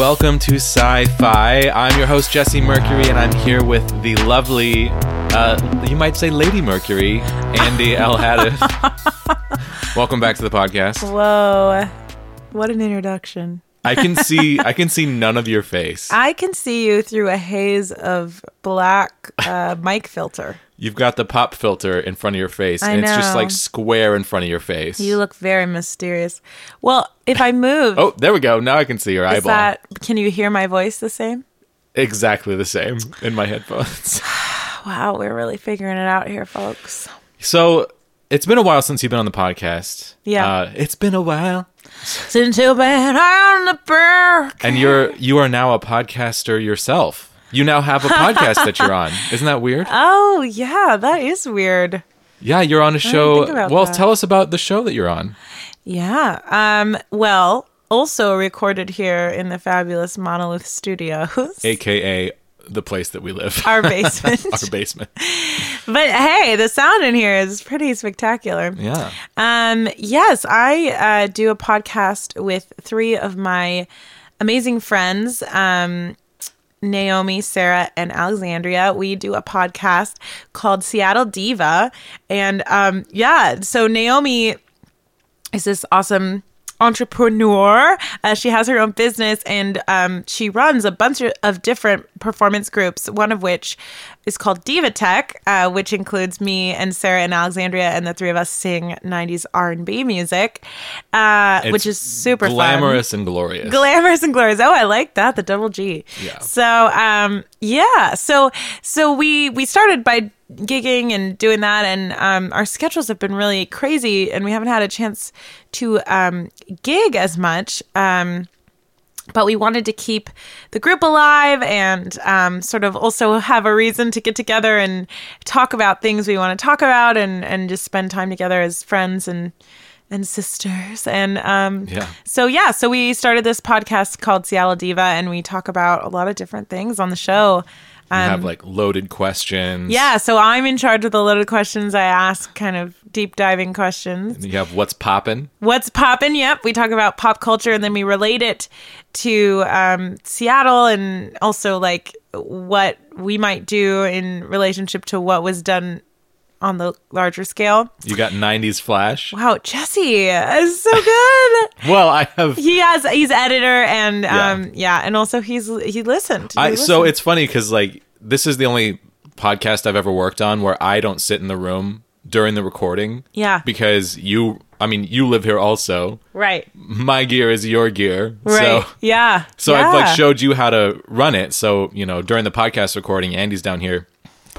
Welcome to Sci Fi. I'm your host, Jesse Mercury, and I'm here with the lovely, uh, you might say Lady Mercury, Andy L. Hadith. Welcome back to the podcast. Whoa. What an introduction. I can see I can see none of your face. I can see you through a haze of black uh, mic filter. You've got the pop filter in front of your face, I and it's just like square in front of your face. You look very mysterious. Well, if I move, oh, there we go. Now I can see your is eyeball. that can you hear my voice the same? Exactly the same in my headphones. Wow, we're really figuring it out here, folks. So it's been a while since you've been on the podcast. Yeah. uh, it's been a while, Since you've been on the break. and you're you are now a podcaster yourself. You now have a podcast that you're on. Isn't that weird? Oh yeah, that is weird. Yeah, you're on a show. Well, that. tell us about the show that you're on. Yeah. Um. Well, also recorded here in the fabulous Monolith Studios, aka the place that we live. our basement. Our basement. but hey, the sound in here is pretty spectacular. Yeah. Um, yes, I uh, do a podcast with three of my amazing friends. Um, Naomi, Sarah, and Alexandria. We do a podcast called Seattle Diva. And um, yeah, so Naomi is this awesome entrepreneur. Uh, she has her own business and um, she runs a bunch of- different performance groups, one of which is called Diva Tech, uh, which includes me and Sarah and Alexandria, and the three of us sing 90s R&B music, uh, which is super fun glamorous and glorious. glamorous and glorious. Oh, I like that. The double G. Yeah. So, um, yeah. So, so we we started by gigging and doing that, and um, our schedules have been really crazy, and we haven't had a chance to um, gig as much. Um, but we wanted to keep the group alive and um, sort of also have a reason to get together and talk about things we want to talk about and, and just spend time together as friends and and sisters and um, Yeah. so yeah so we started this podcast called Seattle Diva and we talk about a lot of different things on the show You have like loaded questions. um, yeah so I'm in charge of the loaded questions I ask kind of deep diving questions You have what's poppin'. What's poppin'? Yep. We talk about pop culture and then we relate it to um, Seattle and also like what we might do in relationship to what was done on the larger scale. You got 90s Flash. Wow, Jesse is so good. Well, I have. he has he's editor and Yeah. um yeah, and also he's he listened. He I, so it's funny because like this is the only podcast I've ever worked on where I don't sit in the room during the recording. Yeah. Because you, I mean, you live here also. right. My gear is your gear. Right. So, yeah. so I've like showed you how to run it. So you know, during the podcast recording, Andy's down here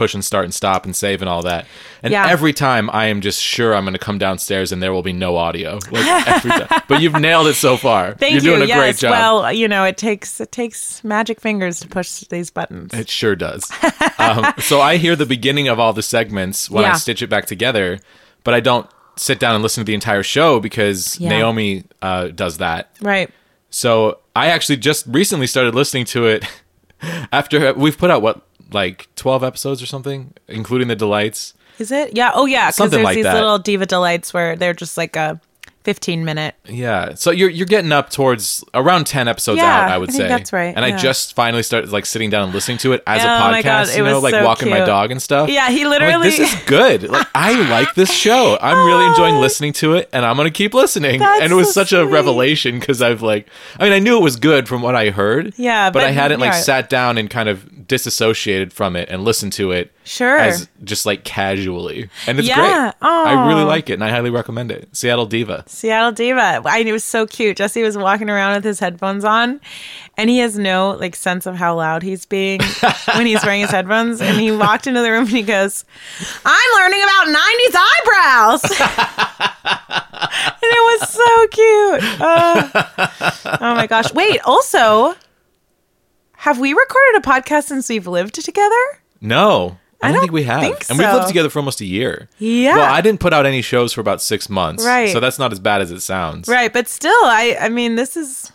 pushing start and stop and save and all that. And Yeah. every time I am just sure I'm going to come downstairs and there will be no audio. Like every time. But you've nailed it so far. Thank You're you. doing a yes. great job. Well, you know, it takes it takes magic fingers to push these buttons. It sure does. um, so I hear the beginning of all the segments when I stitch it back together, but I don't sit down and listen to the entire show because Yeah. Naomi uh, does that. right. So I actually just recently started listening to it after we've put out what like 12 episodes or something, including the delights. Is it? Yeah. Oh, yeah. Because there's like these that. little diva delights where they're just like a 15 minute. Yeah. So you're you're getting up towards around 10 episodes Yeah, out, I would I say. that's right, And I just finally started like sitting down and listening to it as a Oh podcast, my God, you know, like so walking my dog and stuff. Yeah, he I'm like, literally. this is good. Like, I like this show. I'm really enjoying oh. listening to it, and I'm gonna keep listening. That's and it was so such a revelation because I've like, I mean, I knew it was good from what I heard. Yeah, but, I hadn't like sat down and kind of disassociated from it and listened to it. Sure. As just like casually, and it's Yeah. great. I really like it, and I highly recommend it. Seattle Diva. Seattle Diva. I it was so cute. Jesse was walking around with his headphones on, and he has no like sense of how loud he's being when he's wearing his headphones. And he walked into the room and he goes, "I'm learning about '90s eyebrows," and it was so cute. Uh, oh my gosh! Wait, also, have we recorded a podcast since we've lived together? No. I, don't, don't think we have. think And we've lived together for almost a year. Yeah. Well, I didn't put out any shows for about six months. Right. So that's not as bad as it sounds. Right, but still, I I mean, this is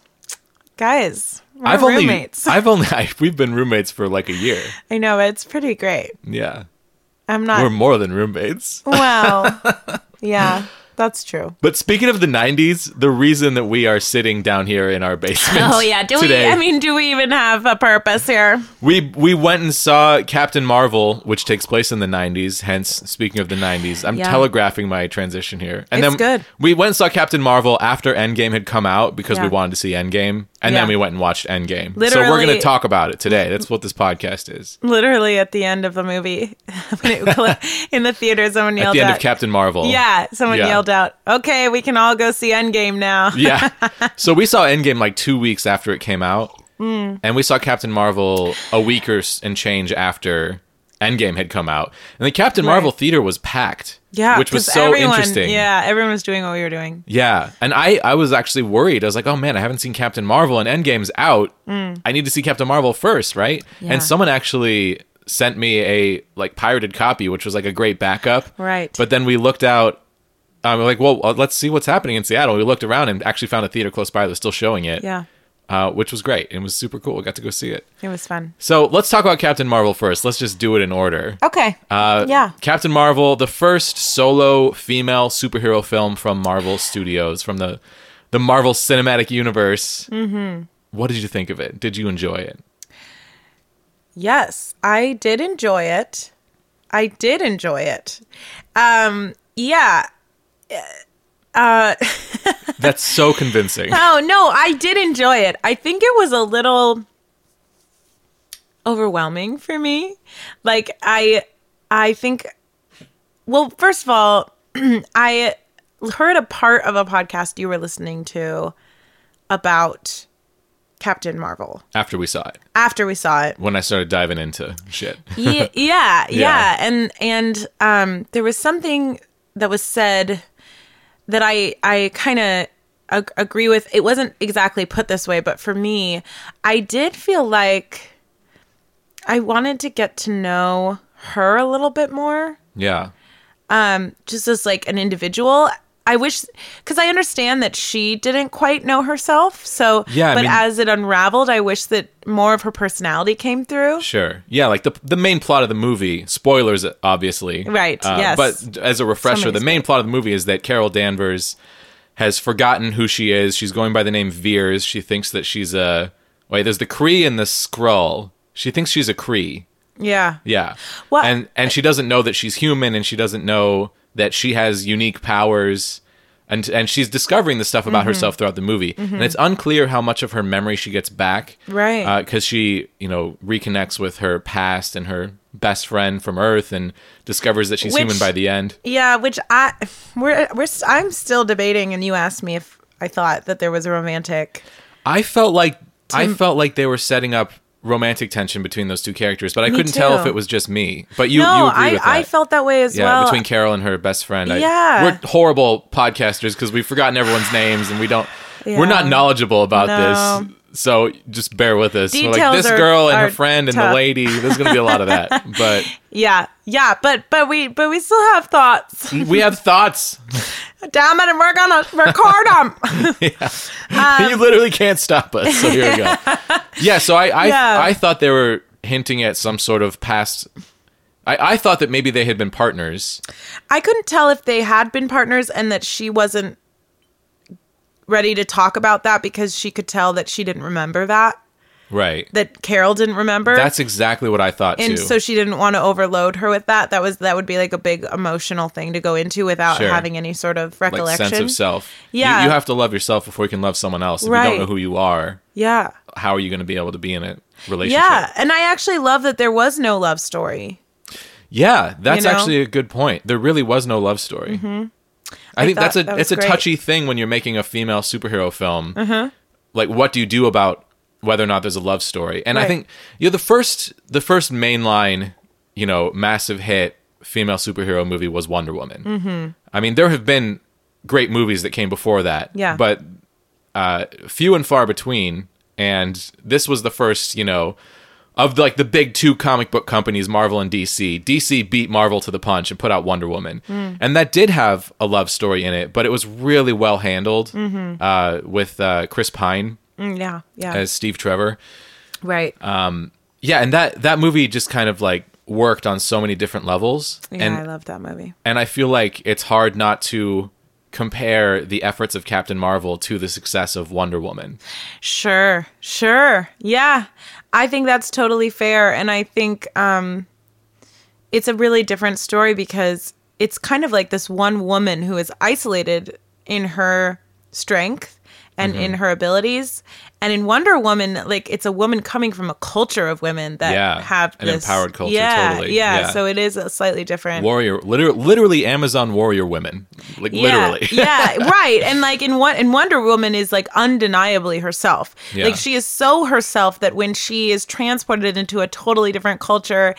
guys. We're I've roommates. only, I've only, I, we've been roommates for like a year. I know it's pretty great. Yeah. I'm not We're more than roommates. well. Yeah. That's true. But speaking of the 90s, the reason that we are sitting down here in our basement Oh yeah. Do today, we? I mean, do we even have a purpose here? we we went and saw Captain Marvel, which takes place in the 90s. Hence, speaking of the 90s, I'm Yeah. telegraphing my transition here. And It's then good. we went and saw Captain Marvel after Endgame had come out because we wanted to see Endgame, and Yeah. then we went and watched Endgame. so we're going to talk about it today. That's what this podcast is. Literally at the end of the movie, when it cl- in the theater, someone At yelled the end out, of Captain Marvel. "Yeah!" Someone Yeah. Yelled out, "Okay, we can all go see Endgame now." yeah. So we saw Endgame like two weeks after it came out, Mm. and we saw Captain Marvel a week or s- and change after Endgame had come out, and the Captain Marvel theater was packed. Yeah, which was so everyone, interesting. Yeah, everyone was doing what we were doing. Yeah, and I I was actually worried. I was like, oh man, I haven't seen Captain Marvel, and Endgame's out. I need to see Captain Marvel first, right? Mm. Yeah. And someone actually sent me a like pirated copy, which was like a great backup. Right. But then we looked out. Um, we're like, well, uh, let's see what's happening in Seattle. We looked around and actually found a theater close by that was still showing it. Yeah, uh, which was great. It was super cool. We got to go see it. it was fun. So let's talk about Captain Marvel first. Let's just do it in order. Okay. Uh, Yeah. Captain Marvel, the first solo female superhero film from Marvel Studios, from the the Marvel Cinematic Universe. Mm-hmm. What did you think of it? Did you enjoy it? Yes, I did enjoy it. I did enjoy it. Um, yeah. That's so convincing. Oh no, I did enjoy it. I think it was a little overwhelming for me. Like I I think well, first of all, I heard a part of a podcast you were listening to about Captain Marvel After we saw it, after we saw it. when I started diving into shit. yeah, yeah, Yeah. yeah, and and um, there was something that was said that I I kind of ag- agree with. It wasn't exactly put this way, but for me, I did feel like I wanted to get to know her a little bit more, Yeah. Um just as like an individual. I wish because I understand that she didn't quite know herself. So, Yeah, I but mean- as it unraveled, I wish that more of her personality came through. Sure. Yeah, like the the main plot of the movie, spoilers obviously. Right, Uh, yes. But as a refresher, the main plot of the movie is that Carol Danvers has forgotten who she is. She's going by the name Vers. She thinks that she's a Wait, there's the Kree and the Skrull. She thinks she's a Kree. Yeah. Yeah. Well- and and she doesn't know that she's human and she doesn't know that she has unique powers and and she's discovering the stuff about Mm-hmm. herself throughout the movie. And it's unclear how much of her memory she gets back. Right. Because she, you know, reconnects with her past and her best friend from Earth and discovers that she's Which- human by the end. Yeah, which I we're we're I'm still debating, and you asked me if I thought that there was a romantic. I felt like I felt like they were setting up romantic tension between those two characters, but I Me couldn't tell if it was just me. But you, no, you agree I with that. I felt that way as Yeah, well. between Carol and her best friend. I, Yeah. we're horrible podcasters because we've forgotten everyone's names and we don't. We're not knowledgeable about No. this, so just bear with us. We're like this are- girl and her friend and the lady. There's gonna be a lot of that, but yeah, yeah, but but we but we still have thoughts. we have thoughts. Damn it, and we're gonna record them. Um, you literally can't stop us. So here we go. Yeah. So I I, Yeah. I thought they were hinting at some sort of past. I, I thought that maybe they had been partners. I couldn't tell if they had been partners and that she wasn't ready to talk about that because she could tell that she didn't remember that Right. that Carol didn't remember. That's exactly what I thought and too. so she didn't want to overload her with that. That was that would be like a big emotional thing to go into without Sure. having any sort of like recollection. sense of self. Yeah. You, have to love yourself before you can love someone else. If you Right. don't know who you are, yeah. how are you going to be able to be in a relationship? Yeah, and I actually love that there was no love story. Yeah, that's You know? actually a good point. There really was no love story. I, think that's a that it's a touchy thing when you're making a female superhero film. Uh-huh. Like, what do you do about whether or not there's a love story? And I think you know the first the first mainline, you know, massive hit female superhero movie was Wonder Woman. Mm-hmm. I mean, there have been great movies that came before that. Yeah. but uh, few and far between. And this was the first, you know, of like the big two comic book companies, Marvel and DC. DC beat Marvel to the punch and put out Wonder Woman, and that did have a love story in it, but it was really well handled uh, with uh, Chris Pine Mm, yeah, yeah, as Steve Trevor. right. Yeah, and that that movie just kind of like worked on so many different levels, yeah, and I love that movie. and I feel like it's hard not to compare the efforts of Captain Marvel to the success of Wonder Woman. Sure, sure. Yeah. I think that's totally fair. And I think um, it's a really different story because it's kind of like this one woman who is isolated in her strength and in mm-hmm. her abilities. And in Wonder Woman, like it's a woman coming from a culture of women that Yeah, have an this empowered culture, Yeah, totally. Yeah, Yeah. so it is a slightly different. Warrior, literally, literally Amazon warrior women, like Yeah, literally. yeah, right. And like in what in Wonder Woman is like undeniably herself. Like she is so herself that when she is transported into a totally different culture,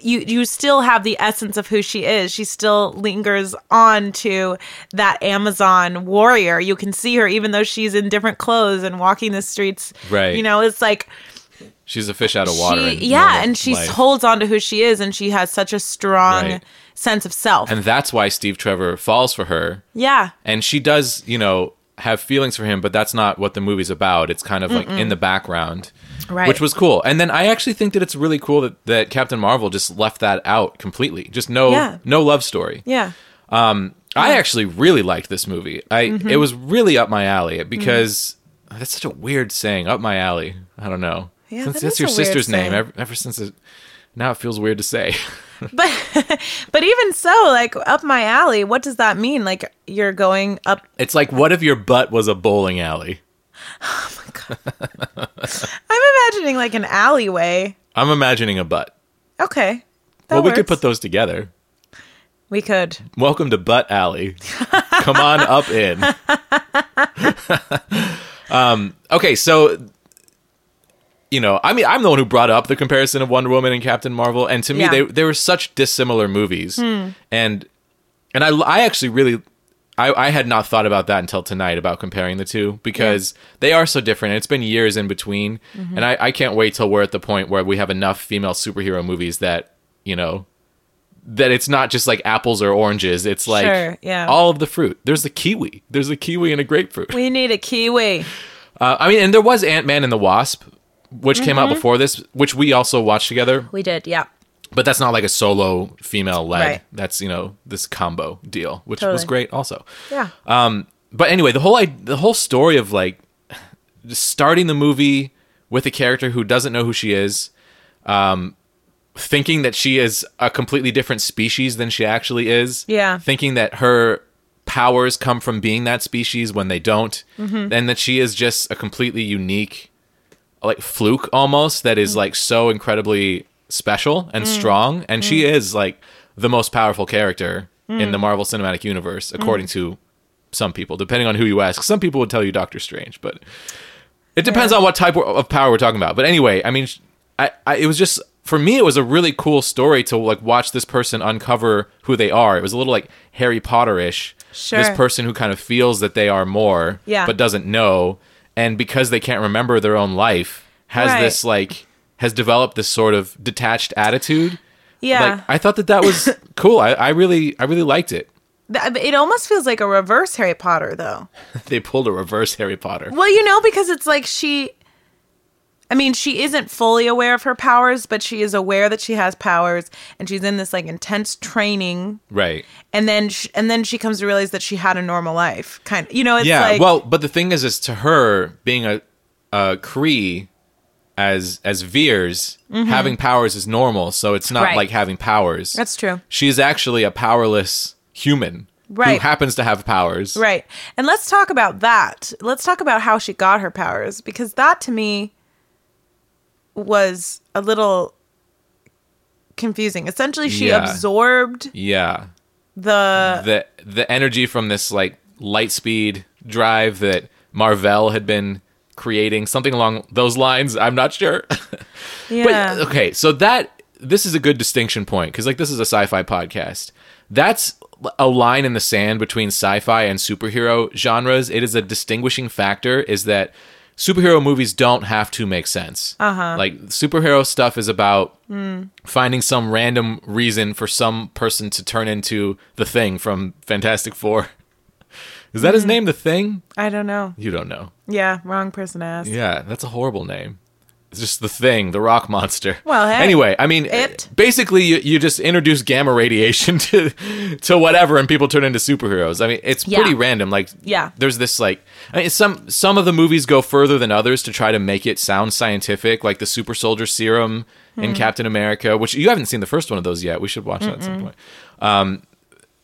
you you still have the essence of who she is. She still lingers on to that Amazon warrior. You can see her even though she's in different clothes and walking the streets. Right. You know, it's like She's a fish out of water. she, yeah, and she life. holds on to who she is, and she has such a strong Right. sense of self. and that's why Steve Trevor falls for her. yeah, And she does, you know, have feelings for him, but that's not what the movie's about. It's kind of like in the background. Right. Which was cool. And then I actually think that it's really cool that, that Captain Marvel just left that out completely. Just no Yeah. no love story. yeah. I actually really liked this movie. I Mm-hmm. it was really up my alley because Oh, that's such a weird saying, up my alley. I don't know. Yeah, Since that that's your sister's name ever, ever since it now it feels weird to say. but but even so like up my alley what does that mean like you're going up it's like what if your butt was a bowling alley? Oh my god. I'm imagining like an alleyway I'm imagining a butt. okay well, we could put those together. we could Welcome to Butt Alley. Come on up in. um, okay, so you know, I mean, I'm the one who brought up the comparison of Wonder Woman and Captain Marvel, and to me, Yeah. they they were such dissimilar movies, and and I I actually really. I, I had not thought about that until tonight about comparing the two because they are so different. It's been years in between, and I, I can't wait till we're at the point where we have enough female superhero movies that you know that it's not just like apples or oranges. It's like Sure, yeah. all of the fruit. There's a kiwi. There's a kiwi and a grapefruit. we need a kiwi Uh, I mean, and there was Ant Man and the Wasp, which came Mm-hmm. out before this, which we also watched together. we did yeah But that's not like a solo female led. Right. That's you know this combo deal, which was great also. yeah Um, but anyway, the whole I- the whole story of like starting the movie with a character who doesn't know who she is, um, thinking that she is a completely different species than she actually is. Yeah. Thinking that her powers come from being that species when they don't, Mm-hmm. and that she is just a completely unique, like fluke almost that is Mm. like so incredibly special and strong, and she Mm. is like the most powerful character in the Marvel Cinematic Universe, Mm. according to some people, depending on who you ask. Some people would tell you Doctor Strange, but it depends on what type of power we're talking about. But anyway, I mean, I, I it was just for me, it was a really cool story to like watch this person uncover who they are. It was a little like Harry Potter ish. Sure. This person who kind of feels that they are more, Yeah. but doesn't know, and because they can't remember their own life, has Right. this like has developed this sort of detached attitude. yeah Like I thought that that was cool. I, I really I really liked it. Uh, it almost feels like a reverse harry potter though They pulled a reverse Harry Potter. well you know because it's like she I mean, she isn't fully aware of her powers, but she is aware that she has powers, and she's in this like intense training, Right. and then sh- and then she comes to realize that she had a normal life, kind of. You know, it's yeah. like well, but the thing is, is to her being a a Kree as as Vers having powers is normal, so it's not Mm-hmm. Right. like having powers. that's true, She's actually a powerless human who happens to have powers. right? And let's talk about that. Let's talk about how she got her powers because that to me was a little confusing. Essentially, she Yeah. absorbed Yeah. the the the energy from this like light speed drive that Mar-Vell had been creating, something along those lines. I'm not sure. yeah. But okay, so that this is a good distinction point because like this is a sci-fi podcast. That's a line in the sand between sci-fi and superhero genres. It is a distinguishing factor. Is that superhero movies don't have to make sense. Uh-huh. Like superhero stuff is about finding some random reason for some person to turn into the thing from Fantastic Four. Is that his name, the thing? I don't know. You don't know. Yeah, wrong person to ask. Yeah, that's a horrible name. Just the thing, the rock monster. Well, hey, anyway, I mean, it. basically, you, you just introduce gamma radiation to to whatever, and people turn into superheroes. I mean, it's Yeah. pretty random. Like, Yeah. there's this like, I mean, some some of the movies go further than others to try to make it sound scientific, like the super soldier serum in Hmm. Captain America, which you haven't seen the first one of those yet. We should watch that at some point. Um,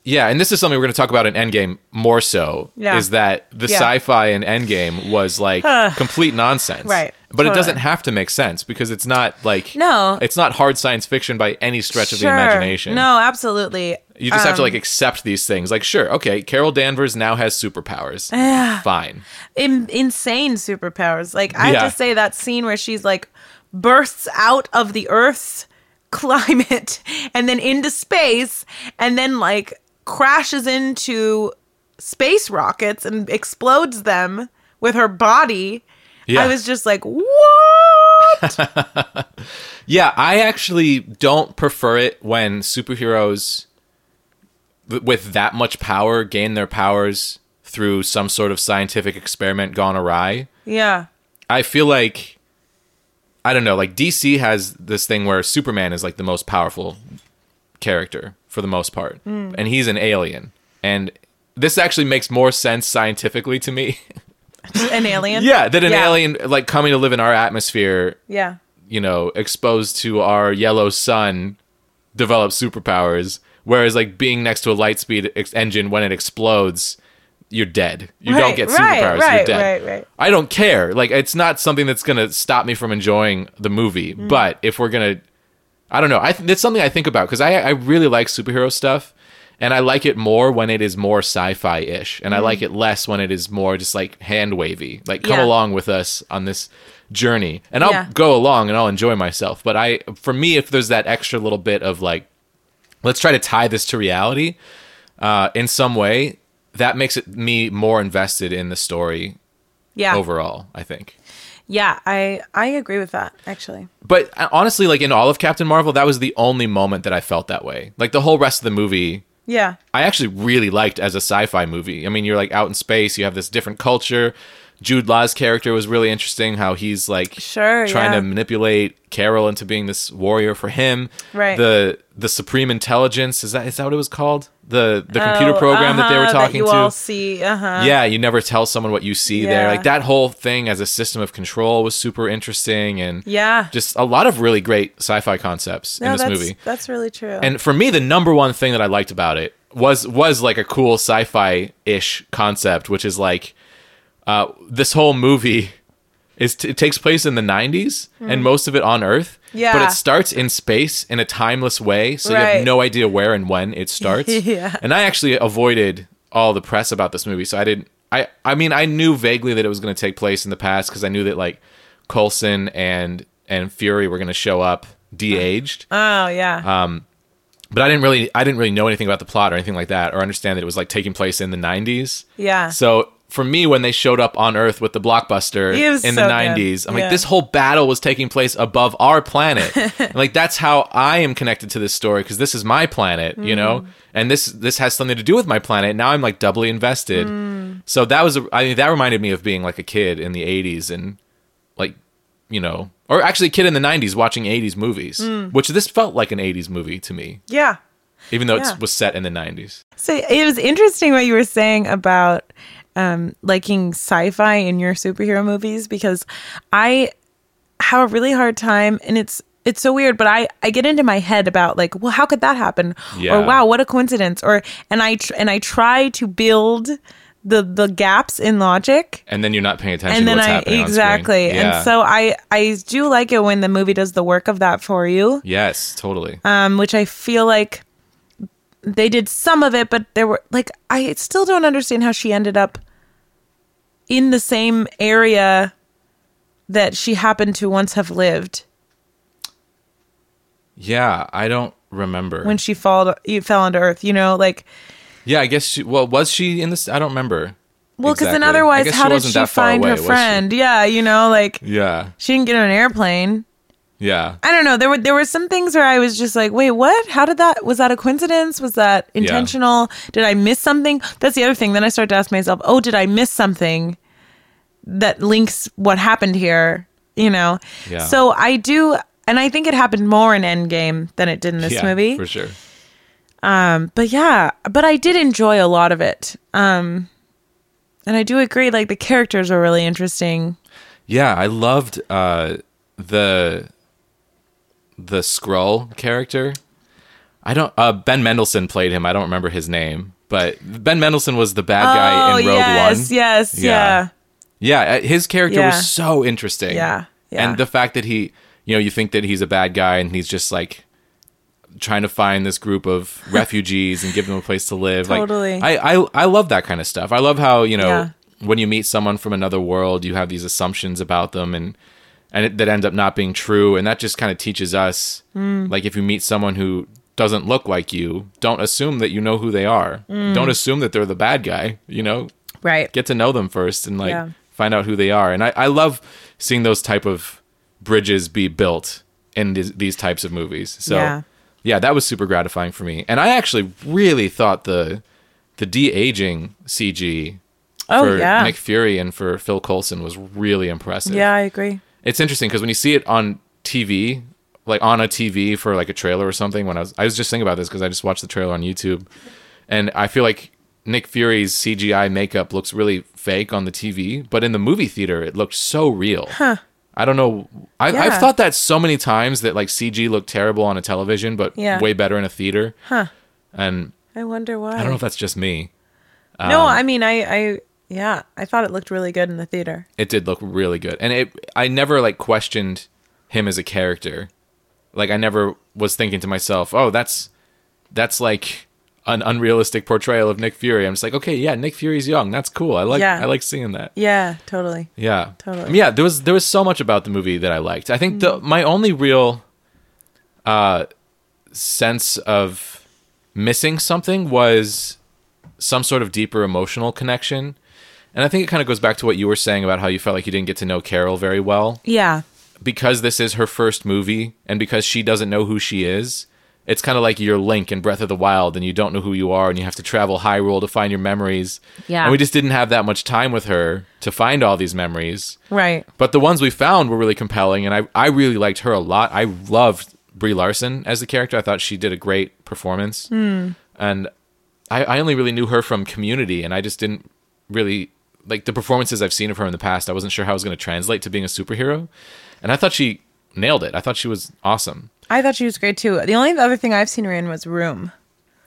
yeah, and this is something we're going to talk about in Endgame more so. Yeah. Is that the Yeah. sci-fi in Endgame was like complete nonsense, Right, But it doesn't have to make sense because it's not like No. it's not hard science fiction by any stretch of the imagination. No, absolutely. You just have to Um, like accept these things. Like, sure, okay, Carol Danvers now has superpowers. Fine. in, insane superpowers. Like I Yeah. have to say that scene where she's like bursts out of the Earth's climate and then into space and then like crashes into space rockets and explodes them with her body. Yeah. I was just like, what? Yeah, I actually don't prefer it when superheroes with that much power gain their powers through some sort of scientific experiment gone awry. yeah. I feel like I don't know, like DC has this thing where Superman is like the most powerful character for the most part. And he's an alien. And this actually makes more sense scientifically to me. An alien. yeah, that an Yeah. alien like coming to live in our atmosphere Yeah. you know, exposed to our yellow sun develops superpowers, whereas like being next to a light speed ex- engine when it explodes, you're dead. You don't Right, get right, superpowers. you're dead. right, right. I don't care. Like it's not something that's gonna stop me from enjoying the movie. Mm. But if we're gonna, I don't know. I th- it's something I think about because I I really like superhero stuff. And I like it more when it is more sci-fi ish, and I like it less when it is more just like hand wavy. Like come. Yeah. along with us on this journey, and I'll Yeah. go along and I'll enjoy myself. But I, for me, if there's that extra little bit of like, let's try to tie this to reality uh, in some way, that makes it me more invested in the story Yeah. overall. I think. Yeah. I I agree with that actually. But uh, honestly, like in all of Captain Marvel, that was the only moment that I felt that way. Like the whole rest of the movie, Yeah. I actually really liked as a sci-fi movie. I mean, you're like out in space, you have this different culture. Jude Law's character was really interesting. How he's like Sure, trying yeah. to manipulate Carol into being this warrior for him. Right. The the Supreme Intelligence is that is that what it was called? The the computer Oh, program that they were uh-huh, talking you to. all see. Uh huh. yeah, you never tell someone what you see there. Like that whole thing as a system of control was super interesting and Yeah. just a lot of really great sci-fi concepts No, in this that's, movie. That's really true. And for me, the number one thing that I liked about it was was like a cool sci-fi ish concept, which is like uh, this whole movie it takes place in the 90s and most of it on Earth. Yeah. But Hmm. It starts in space in a timeless way, so you have no idea where and when it starts. Yeah. And I actually avoided all the press about this movie, so I didn't. I I mean, I knew vaguely that it was going to take place in the past because I knew that like Coulson and and Fury were going to show up de-aged oh yeah. Uh, but I didn't really I didn't really know anything about the plot or anything like that or understand that it was like taking place in the 90s. yeah. So for me when they showed up on Earth with the blockbuster in so the good. 90s, I'm Yeah. like this whole battle was taking place above our planet. Like that's how I am connected to this story because this is my planet, you know? Mm. And this this has something to do with my planet. Now I'm like doubly invested. Mm. So that was a, I mean that reminded me of being like a kid in the 80s and like you know, or actually a kid in the 90s watching 80s movies, Mm. which this felt like an 80s movie to me yeah. even though Yeah. it was set in the 90s. So it was interesting what you were saying about um, liking sci-fi in your superhero movies because I have a really hard time, and it's it's so weird, but I I get into my head about like, well, how could that happen? Yeah. Or wow, what a coincidence! Or and I tr- and I try to build the the gaps in logic And then you're not paying attention and to then I exactly. Yeah. and so I I do like it when the movie does the work of that for you yes, totally. um, which I feel like they did some of it, but there were like I still don't understand how she ended up in the same area that she happened to once have lived yeah, I don't remember. when she fall you fell onto Earth. You know, like yeah, I guess she well, was she in this I don't remember. well, because then exactly. I otherwise, how she did wasn't she find away, her was she? friend? Yeah, you know, like Yeah. she didn't get on an airplane. Yeah. I don't know. There were there were some things where I was just like, wait, what? How did that? Was that a coincidence? Was that intentional? Did I miss something? That's the other thing. Then I start to ask myself, oh, did I miss something that links what happened here you know. Yeah. So I do, and I think it happened more in Endgame than it did in this yeah, movie. for sure. Um, But yeah, but I did enjoy a lot of it. Um, and I do agree, like the characters are really interesting. Yeah, I loved uh, the the Skrull character. I don't. Uh, ben Mendelsohn played him. I don't remember his name, but Ben Mendelsohn was the bad guy oh in Rogue yes, One. yes, Yeah. yeah, Yeah, uh, his character Yeah. was so interesting. Yeah, yeah. And the fact that he, you know, you think that he's a bad guy and he's just like trying to find this group of refugees and give them a place to live. Totally. Like I, I I love that kind of stuff. I love how, you know, Yeah. when you meet someone from another world, you have these assumptions about them and and it, that end up not being true and that just kind of teaches us Mm. like if you meet someone who doesn't look like you, don't assume that you know who they are. Mm. Don't assume that they're the bad guy, you know? right. get to know them first and like Yeah. find out who they are and I, I love seeing those type of bridges be built in these, these types of movies so Yeah. yeah. that was super gratifying for me and i actually really thought the the de-aging cg Oh for yeah, nick fury and for phil coulson was really impressive yeah, I agree. It's interesting because when you see it on tv like on a tv for like a trailer or something when i was i was just thinking about this because i just watched the trailer on youtube and i feel like nick fury's cgi makeup looks really fake on the tv but in the movie theater it looked so real huh. i don't know I, Yeah. i've thought that so many times that like cg looked terrible on a television but Yeah. way better in a theater Huh. and I wonder why. i don't know if that's just me no, um, I mean, I, I, yeah, I thought it looked really good in the theater. it did look really good. And it i never like questioned him as a character. Like i never was thinking to myself oh that's that's like an unrealistic portrayal of nick fury. I'm just like okay yeah nick fury's young. That's cool. I like Yeah. i like seeing that. Yeah, totally. yeah. Totally. I mean, yeah there was there was so much about the movie that i liked. I think the my only real uh sense of missing something was some sort of deeper emotional connection and i think it kind of goes back to what you were saying about how you felt like you didn't get to know carol very well. Yeah, because this is her first movie and because she doesn't know who she is it's kind of like your link in breath of the wild and you don't know who you are and you have to travel hyrule to find your memories. Yeah. and we just didn't have that much time with her to find all these memories. Right. but the ones we found were really compelling and i, I really liked her a lot. I loved brie larson as the character. I thought she did a great performance. Hmm. And I, I only really knew her from community and i just didn't really like the performances i've seen of her in the past i wasn't sure how it was going to translate to being a superhero and i thought she nailed it i thought she was awesome I thought she was great too. The only other thing I've seen her in was Room.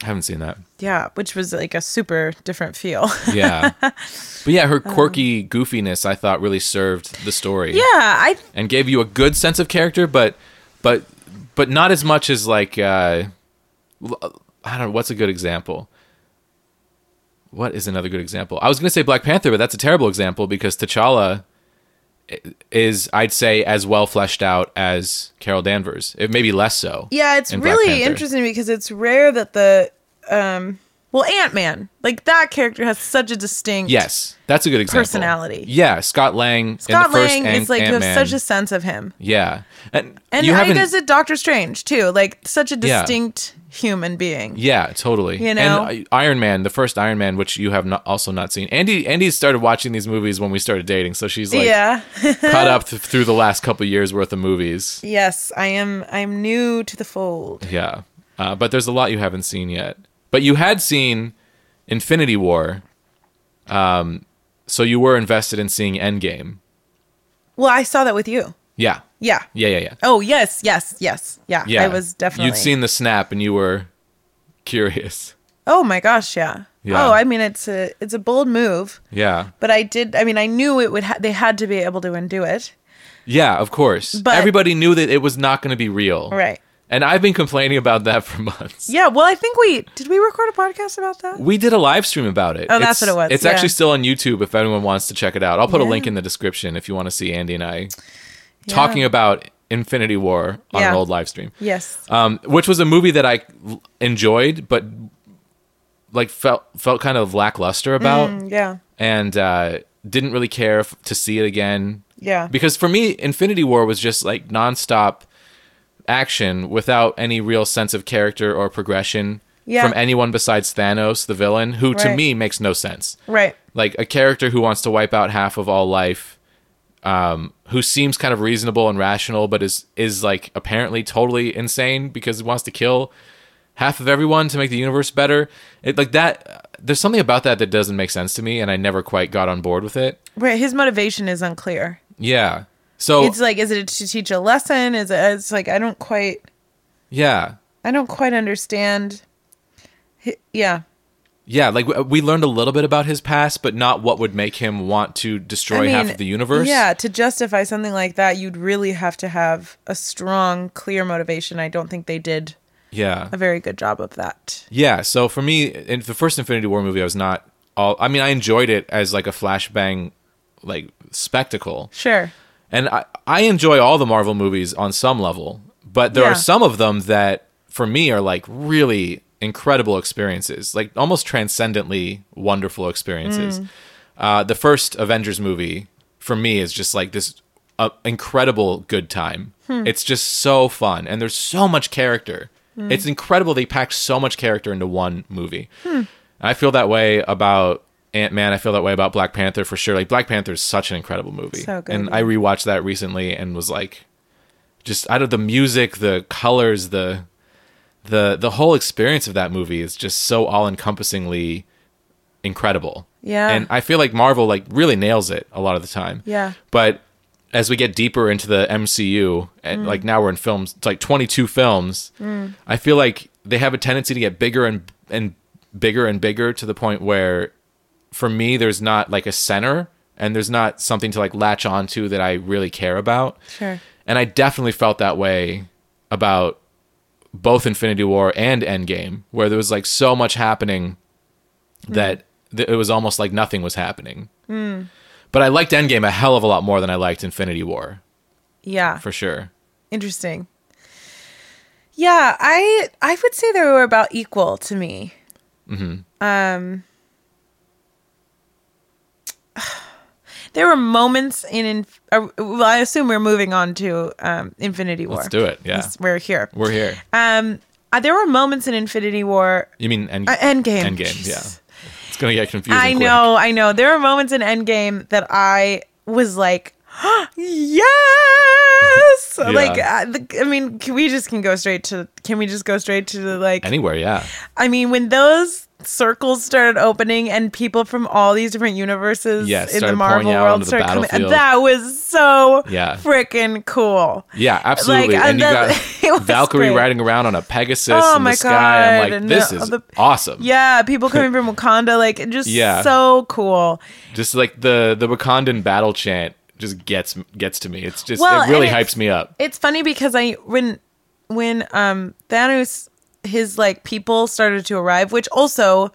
i haven't seen that Yeah, which was like a super different feel. yeah but yeah her quirky goofiness i thought really served the story yeah, I and gave you a good sense of character, but but but not as much as like uh, I don't know what's a good example. What is another good example? I was going to say Black Panther, but that's a terrible example because T'Challa is I'd say as well fleshed out as Carol Danvers. It maybe less so. yeah, it's in really interesting because it's rare that the um well Ant Man like that character has such a distinct Yes, that's a good example. Personality. Yeah, Scott Lang. Scott in the Lang is like you have such a sense of him, yeah, and, and haven't. does it Doctor Strange too, like such a Yeah. Human being. Yeah, totally. You know? and Iron Man, the first Iron Man, which you have not, also not seen. Andy, Andy started watching these movies when we started dating, so she's like yeah. caught up th- through the last couple years worth of movies. yes, I am. I'm new to the fold. Yeah, uh, but there's a lot you haven't seen yet. But you had seen Infinity War, um, so you were invested in seeing Endgame. Well, I saw that with you. Yeah, Yeah. yeah, yeah, yeah. Oh yes, yes, yes. Yeah. Yeah, I was definitely. You'd seen the snap, and you were curious. Oh my gosh, yeah. Yeah. Oh, I mean, it's a it's a bold move, Yeah, but I did. I mean, I knew it would. Ha- they had to be able to undo it. yeah, of course. But- Everybody knew that it was not going to be real. Right. And I've been complaining about that for months. Yeah. Well, I think we did. We record a podcast about that. We did a live stream about it. Oh, that's It's- what it was, It's yeah. actually still on YouTube if anyone wants to check it out. I'll put a link in the description if you want to see Andy and I talking about Infinity War on Yeah. an old live stream. Yes. Um, which was a movie that I enjoyed, but like felt felt kind of lackluster about, Mm, yeah. and uh, didn't really care f- to see it again. Yeah. Because for me, Infinity War was just like nonstop action without any real sense of character or progression Yeah. from anyone besides Thanos, the villain, who to me makes no sense. Right. Like a character who wants to wipe out half of all life um, who seems kind of reasonable and rational, but is is like apparently totally insane because he wants to kill half of everyone to make the universe better. It like that. There's something about that that doesn't make sense to me, and I never quite got on board with it. Right. His motivation is unclear. Yeah. So It's like, is it to teach a lesson? Is it? It's like I don't quite. yeah, I don't quite understand. Yeah. Yeah. Like we, learned a little bit about his past, but not what would make him want to destroy I half of the universe. Yeah, to justify something like that, you'd really have to have a strong, clear motivation. I don't think they did Yeah. a very good job of that. Yeah, so for me, in the first Infinity War movie, I was not all. I mean, I enjoyed it as like a flashbang, like spectacle, Sure. and I I enjoy all the Marvel movies on some level, but there Yeah. are some of them that for me are like really incredible experiences, like almost transcendently wonderful experiences. Mm. Uh, the first Avengers movie for me is just like this uh, incredible good time. Hmm. It's just so fun, and there's so much character. Hmm. It's incredible they packed so much character into one movie. I feel that way about Ant Man. I feel that way about Black Panther for sure. Like Black Panther is such an incredible movie, So good, and yeah. I rewatched that recently and was like, just out of the music, the colors, the the the whole experience of that movie is just so all encompassingly incredible. Yeah. and I feel like Marvel like really nails it a lot of the time. Yeah. but as we get deeper into the MCU, and mm. like now we're in films, it's like 22 films. Mm. I feel like they have a tendency to get bigger and and bigger and bigger to the point where, for me, there's not like a center and there's not something to like latch onto that I really care about. Sure. And I definitely felt that way about both Infinity War and Endgame, where there was like so much happening that th- it was almost like nothing was happening. But I liked Endgame a hell of a lot more than I liked Infinity War, Yeah. for sure. Interesting. Yeah, I I would say they were about equal to me. Um, there were moments in, in uh, well, I assume we're moving on to um, Infinity War. Let's do it. Yeah. We're here. We're here. Um, uh, there were moments in Infinity War. You mean End- Uh, Endgame. Endgame, Jesus. yeah. It's going to get confusing. I quick. know, I know. There were moments in Endgame that I was like, yes. Like, uh, the, I mean, can we just can go straight to? Can we just go straight to the like? Anywhere, yeah. I mean, when those circles started opening and people from all these different universes Yeah, in the Marvel out world the started coming, that was so Yeah. freaking cool. Yeah, absolutely. Like, and you got Valkyrie great. riding around on a Pegasus Oh in my the sky. I'm God, like, this the- is the- awesome. Yeah, people coming from Wakanda, like just Yeah. so cool. Just like the the Wakandan battle chant just gets gets to me. It's just Well, it really hypes me up. It's funny because I when when um Thanos his like people started to arrive, which also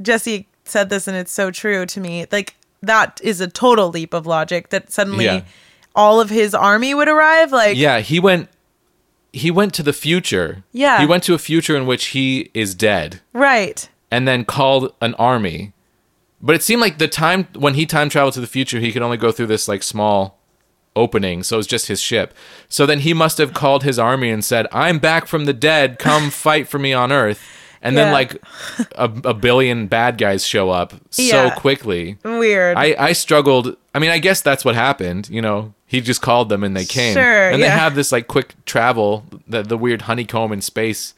Jesse said this and it's so true to me. Like that is a total leap of logic that suddenly Yeah. all of his army would arrive. Like Yeah, he went he went to the future. Yeah. He went to a future in which he is dead right. and then called an army. But it seemed like the time when he time traveled to the future, he could only go through this like small opening, so it was just his ship. So then he must have called his army and said, "I'm back from the dead. Come fight for me on Earth." And then like a, a billion bad guys show up so Yeah. quickly. Weird. I, I struggled. I mean, I guess that's what happened. You know, he just called them and they came. Sure, and they have this like quick travel, the the weird honeycomb in space,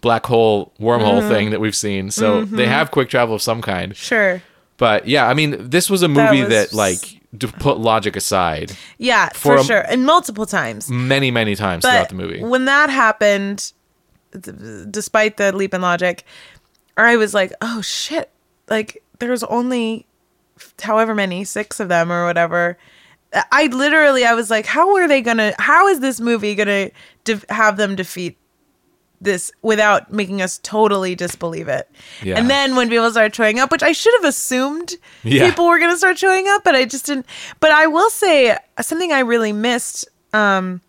black hole wormhole Mm-hmm. thing that we've seen. So they have quick travel of some kind. sure. But yeah, I mean, this was a movie that, was- like to put logic aside Yeah, For for, a- sure. And multiple times. many many times but throughout the movie. when that happened d- despite the leap in logic i was like oh shit like there's only however many six of them or whatever i literally i was like how are they gonna how is this movie gonna de- have them defeat this without making us totally disbelieve it Yeah. and then when people start showing up which i should have assumed Yeah. people were gonna start showing up but i just didn't but i will say something i really missed um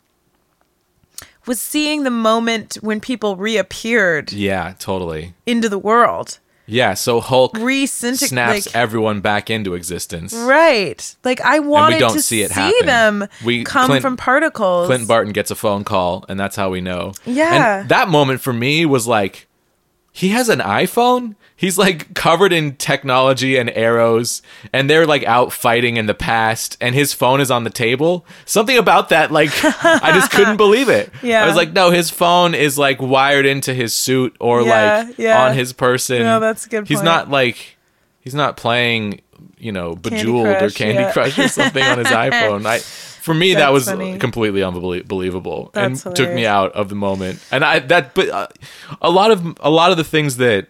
was seeing the moment when people reappeared yeah, totally. into the world. Yeah, so Hulk snaps like, everyone back into existence. right. Like I wanted don't to see it see happen. them We- come Clint- from particles. Clint Barton gets a phone call, and that's how we know. Yeah. And that moment for me was like, he has an iPhone. He's like covered in technology and arrows, and they're like out fighting in the past, and his phone is on the table. Something about that, like, I just couldn't believe it. Yeah. I was like, no, his phone is like wired into his suit or Yeah, like yeah. on his person. No, that's a good He's point. not like, he's not playing, you know, Bejeweled or Crush, Candy yeah. Crush or something on his iPhone. I, for me, that was funny. completely unbelievable and took me out of the moment. And I that, but uh, a lot of a lot of the things that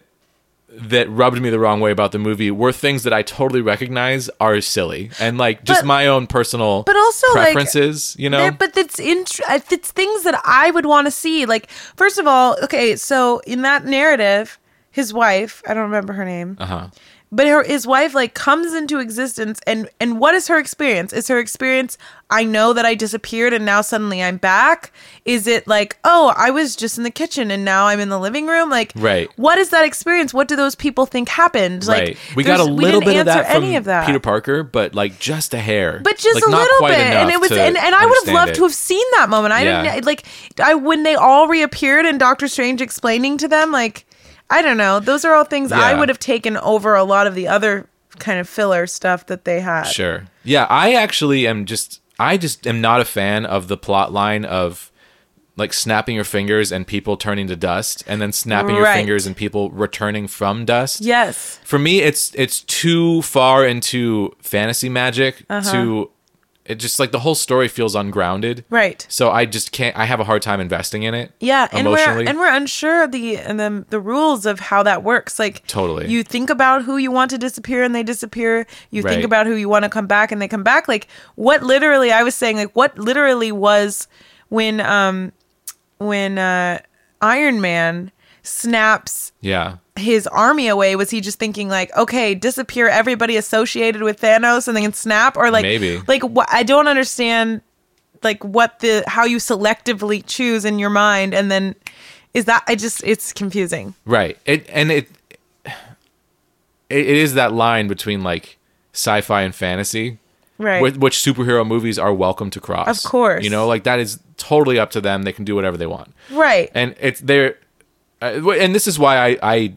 that rubbed me the wrong way about the movie were things that I totally recognize are silly and like just But- my own personal but also, like, preferences. you know, but it's int- it's things that I would want to see. Like, first of all, okay, so in that narrative, his wife, I don't remember her name, uh huh. But her his wife like comes into existence, and and what is her experience? Is her experience I know that I disappeared and now suddenly I'm back? Is it like oh I was just in the kitchen and now I'm in the living room? Like, Right. What is that experience? What do those people think happened? Like, right. We got a little bit of that from any of that. Peter Parker, but like just a hair. but just Like, a little bit and it was and, and i would have loved it. to have seen that moment i Yeah. didn't like i when they all reappeared and doctor strange explaining to them like i don't know those are all things i would have taken over a lot of the other kind of filler stuff that they had Sure. Yeah, I actually am just I just am not a fan of the plot line of like snapping your fingers and people turning to dust and then snapping your fingers and people returning from dust. yes For me it's it's too far into fantasy magic Uh-huh. to it just like the whole story feels ungrounded. right So I just can't I have a hard time investing in it. yeah and we're and we're unsure of the and the the rules of how that works like Totally. you think about who you want to disappear and they disappear you Right. think about who you want to come back and they come back like what literally i was saying like what literally was when um when uh iron man snaps yeah. his army away was he just thinking like okay disappear everybody associated with thanos and then snap or like Maybe. like what i don't understand like what the how you selectively choose in your mind and then is that i just it's confusing Right. It and it it, it is that line between like sci-fi and fantasy. right which, which superhero movies are welcome to cross. Of course. you know, like that is totally up to them. They can do whatever they want, right and it's they're, Uh, and this is why I, I,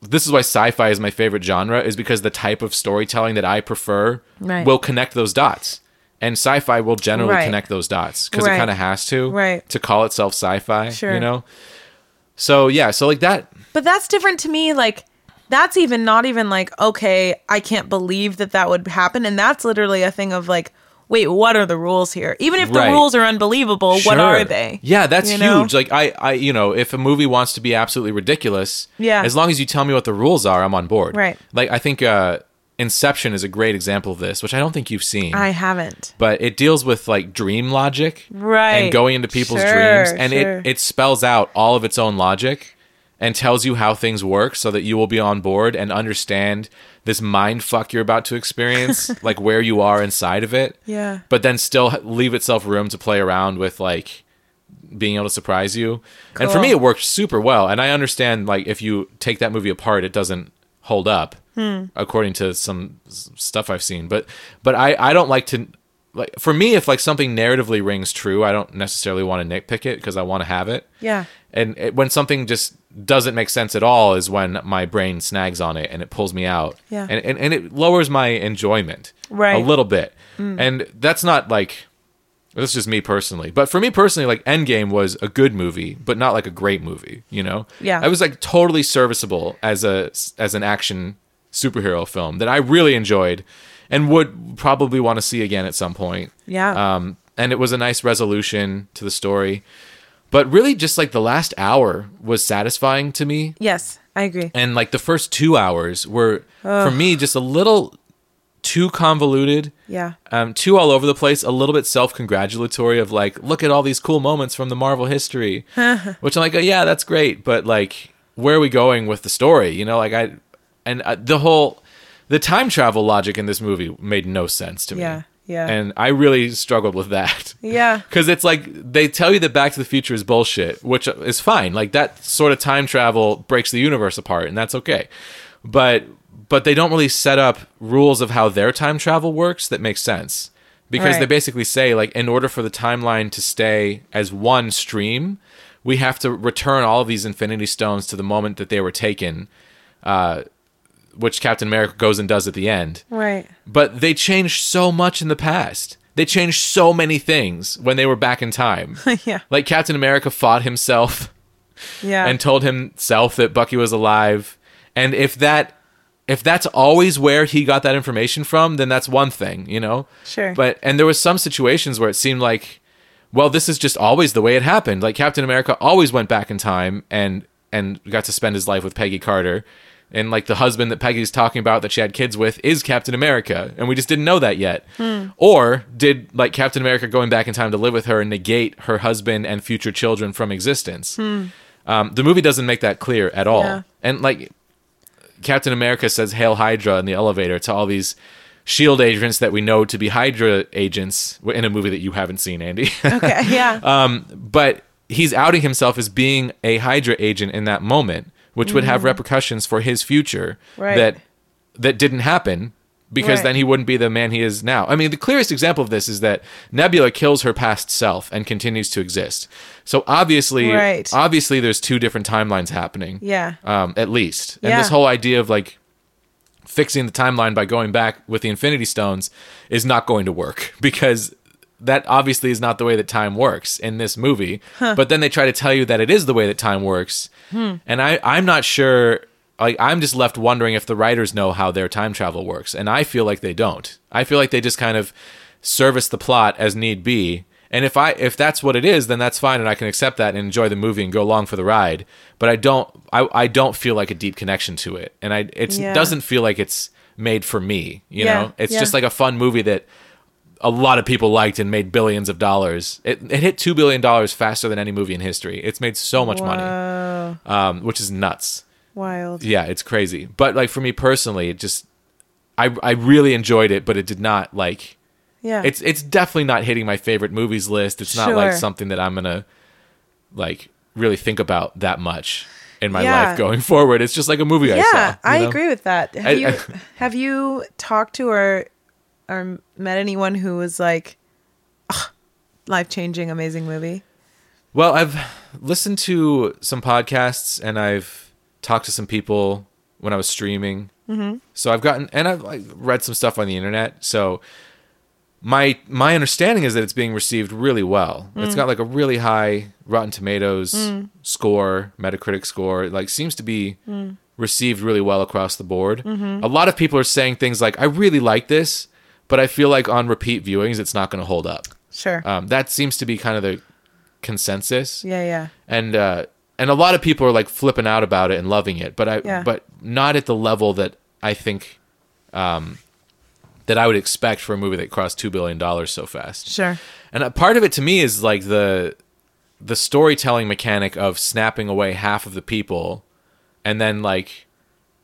this is why sci-fi is my favorite genre, is because the type of storytelling that I prefer Right. will connect those dots, and sci-fi will generally Right. connect those dots because Right. it kind of has to, Right. to call itself sci-fi, Sure. you know. So yeah, so like that, But that's different to me. Like, that's even not even like, okay, I can't believe that that would happen. And that's literally a thing of like, wait, what are the rules here? Even if the Right. rules are unbelievable, what are they? Yeah, that's You know? huge. Like I, I, you know, if a movie wants to be absolutely ridiculous, Yeah. as long as you tell me what the rules are, I'm on board. Right. Like I think uh, Inception is a great example of this, which I don't think you've seen. I haven't. but it deals with like dream logic, Right. and going into people's Sure, dreams, and sure. it it spells out all of its own logic and tells you how things work, so that you will be on board and understand this mind fuck you're about to experience, like where you are inside of it Yeah. but then still leave itself room to play around with like being able to surprise you. And for me, it worked super well. And I understand like if you take that movie apart, it doesn't hold up, Hmm. according to some stuff I've seen. But but I I don't like to like for me if like something narratively rings true, I don't necessarily want to nitpick it because I want to have it. Yeah. And it, when something just doesn't make sense at all is when my brain snags on it and it pulls me out. Yeah. And and, and it lowers my enjoyment Right. a little bit. And that's not like this is just me personally. But for me personally, like Endgame was a good movie, but not like a great movie, you know? Yeah. I was like totally serviceable as a as an action superhero film that I really enjoyed and would probably want to see again at some point. Yeah. Um, and it was a nice resolution to the story. But really, just like the last hour was satisfying to me. yes, I agree. And like the first two hours were, for me, just a little too convoluted, Yeah. um, too all over the place, a little bit self congratulatory of like, look at all these cool moments from the Marvel history. Which I'm like, oh, yeah, that's great. But like, where are we going with the story? You know, like I, and uh, the whole, the time travel logic in this movie made no sense to me. Yeah, yeah. And I really struggled with that. Yeah. Because it's like they tell you that Back to the Future is bullshit, which is fine. Like that sort of time travel breaks the universe apart, and that's okay. But but they don't really set up rules of how their time travel works that make sense. Because Right. they basically say like in order for the timeline to stay as one stream, we have to return all of these Infinity Stones to the moment that they were taken, uh, which Captain America goes and does at the end. Right. But they changed so much in the past. They changed so many things when they were back in time. yeah. like Captain America fought himself Yeah. and told himself that Bucky was alive. And if that if that's always where he got that information from, then that's one thing, you know? Sure. But and there was some situations where it seemed like well, this is just always the way it happened. Like Captain America always went back in time and and got to spend his life with Peggy Carter. And like the husband that Peggy's talking about that she had kids with is Captain America, and we just didn't know that yet. Or did like Captain America going back in time to live with her negate her husband and future children from existence? Um, the movie doesn't make that clear at all. Yeah. And like Captain America says "Hail Hydra" in the elevator to all these Shield agents that we know to be Hydra agents in a movie that you haven't seen, Andy. okay. Yeah. um, but he's outing himself as being a Hydra agent in that moment, which would have repercussions for his future Mm. Right. that that didn't happen because Right. then he wouldn't be the man he is now. I mean, the clearest example of this is that Nebula kills her past self and continues to exist. So obviously, Right. obviously, there's two different timelines happening. Yeah. um, at least, and Yeah. this whole idea of like fixing the timeline by going back with the Infinity Stones is not going to work because that obviously is not the way that time works in this movie. But then they try to tell you that it is the way that time works, Hmm. and I I'm not sure. Like I'm just left wondering if the writers know how their time travel works, and I feel like they don't. I feel like they just kind of service the plot as need be. And if I if that's what it is, then that's fine, and I can accept that and enjoy the movie and go along for the ride. But I don't I, I don't feel like a deep connection to it, and I it Yeah. doesn't feel like it's made for me. You Yeah, know, it's yeah. just like a fun movie that a lot of people liked and made billions of dollars. It, it hit two billion dollars faster than any movie in history. It's made so much money, um, which is nuts. Wild. Yeah, it's crazy. But like for me personally, it just I I really enjoyed it, but it did not like Yeah. it's it's definitely not hitting my favorite movies list. It's not like something that I'm gonna like really think about that much in my Yeah. life going forward. It's just like a movie I saw. yeah, I know? agree with that. Have I- you I- have you talked to or or met anyone who was like life changing, amazing movie? Well, I've listened to some podcasts and I've talked to some people when I was streaming. Mm-hmm. So I've gotten and I've like, read some stuff on the internet. So my my understanding is that it's being received really well. It's mm. got like a really high Rotten Tomatoes mm. score, Metacritic score. It like seems to be mm. received really well across the board. Mm-hmm. A lot of people are saying things like, "I really like this," but I feel like on repeat viewings, it's not going to hold up. Sure. Um, that seems to be kind of the consensus yeah, yeah. and uh and a lot of people are like flipping out about it and loving it but i Yeah. but not at the level that i think um that i would expect for a movie that crossed 2 billion dollars so fast Sure. and a part of it to me is like the the storytelling mechanic of snapping away half of the people and then like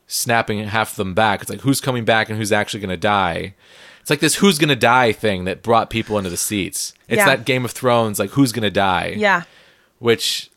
snapping half of them back it's like who's coming back and who's actually going to die it's like this who's to die thing that brought people into the seats it's Yeah. that game of thrones like who's to die Yeah. which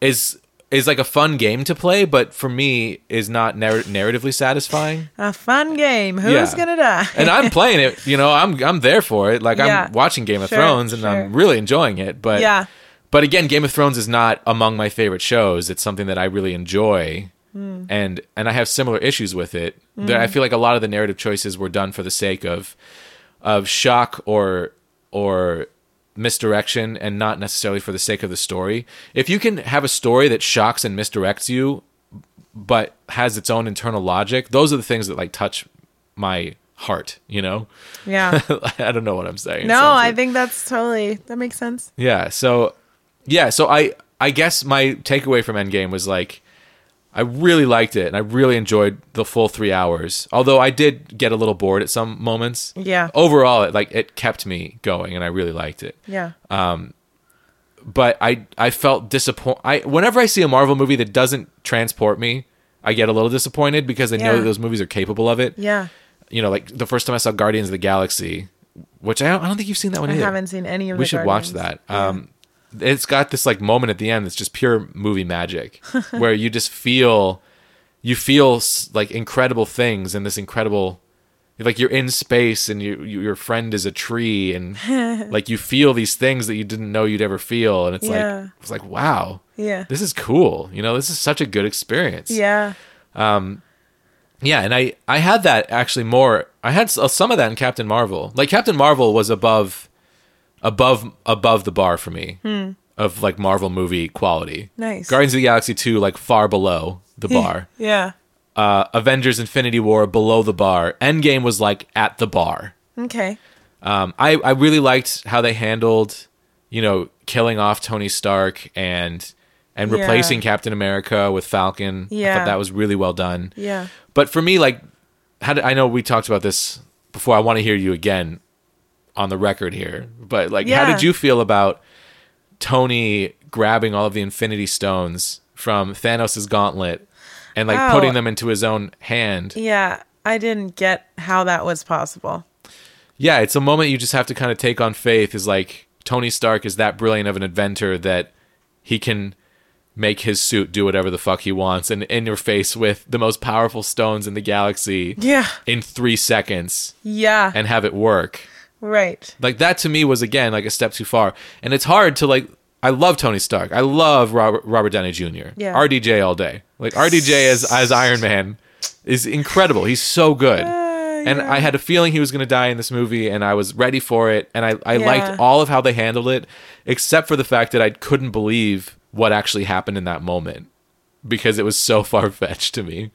is is like a fun game to play, but for me is not narr- narratively satisfying. A fun game. Who's Yeah. gonna die? And I'm playing it, you know, I'm I'm there for it. Like Yeah. I'm watching Game of Sure, Thrones and I'm really enjoying it. But Yeah. but again, Game of Thrones is not among my favorite shows. It's something that I really enjoy. Hmm. And and I have similar issues with it. That I feel like a lot of the narrative choices were done for the sake of of shock or or misdirection and not necessarily for the sake of the story. If you can have a story that shocks and misdirects you but has its own internal logic, those are the things that like touch my heart, you know? yeah. I don't know what I'm saying. No, I like- think that's totally that makes sense. yeah. So, yeah. So I, I guess my takeaway from Endgame was like, I really liked it and I really enjoyed the full three hours. Although I did get a little bored at some moments. Yeah. Overall, it like it kept me going and I really liked it. Yeah. Um, but I, I felt disappointed. I whenever I see a Marvel movie that doesn't transport me, I get a little disappointed because I know that those movies are capable of it. Yeah. You know, like the first time I saw Guardians of the Galaxy, which I don't, I don't think you've seen that one I either. haven't seen any of we should watch Guardians. that. Um, it's got this like moment at the end that's just pure movie magic, where you just feel, you feel like incredible things in this incredible like you're in space and you, you your friend is a tree and like you feel these things that you didn't know you'd ever feel and it's Yeah. like it's like wow Yeah. this is cool you know this is such a good experience Yeah. Um, yeah and i i had that actually more i had uh, some of that in captain marvel like captain marvel was above above above the bar for me of like marvel movie quality Hmm. Nice. guardians of the galaxy 2 like far below the bar Yeah. uh avengers infinity war below the bar endgame was like at the bar Okay. um, I, I really liked how they handled, you know, killing off Tony Stark and and Yeah. replacing Captain America with Falcon. I Yeah. thought that was really well done. Yeah. But for me, like, how did, I know we talked about this before. I want to hear you again on the record here. But like, how did you feel about Tony grabbing all of the Infinity Stones from Thanos' gauntlet and like Oh. putting them into his own hand? Yeah. I didn't get how that was possible. yeah, it's a moment you just have to kind of take on faith. Is like Tony Stark is that brilliant of an inventor that he can make his suit do whatever the fuck he wants and in your face with the most powerful stones in the galaxy Yeah. in three seconds Yeah. and have it work. Right. Like that to me was again like a step too far. And it's hard to like I love Tony Stark. I love Robert, Robert Downey Jr. Yeah. RDJ all day. Like RDJ as as Iron Man is incredible. He's so good. and I had a feeling he was going to die in this movie and I was ready for it and I I Yeah. liked all of how they handled it except for the fact that I couldn't believe what actually happened in that moment because it was so far fetched to me.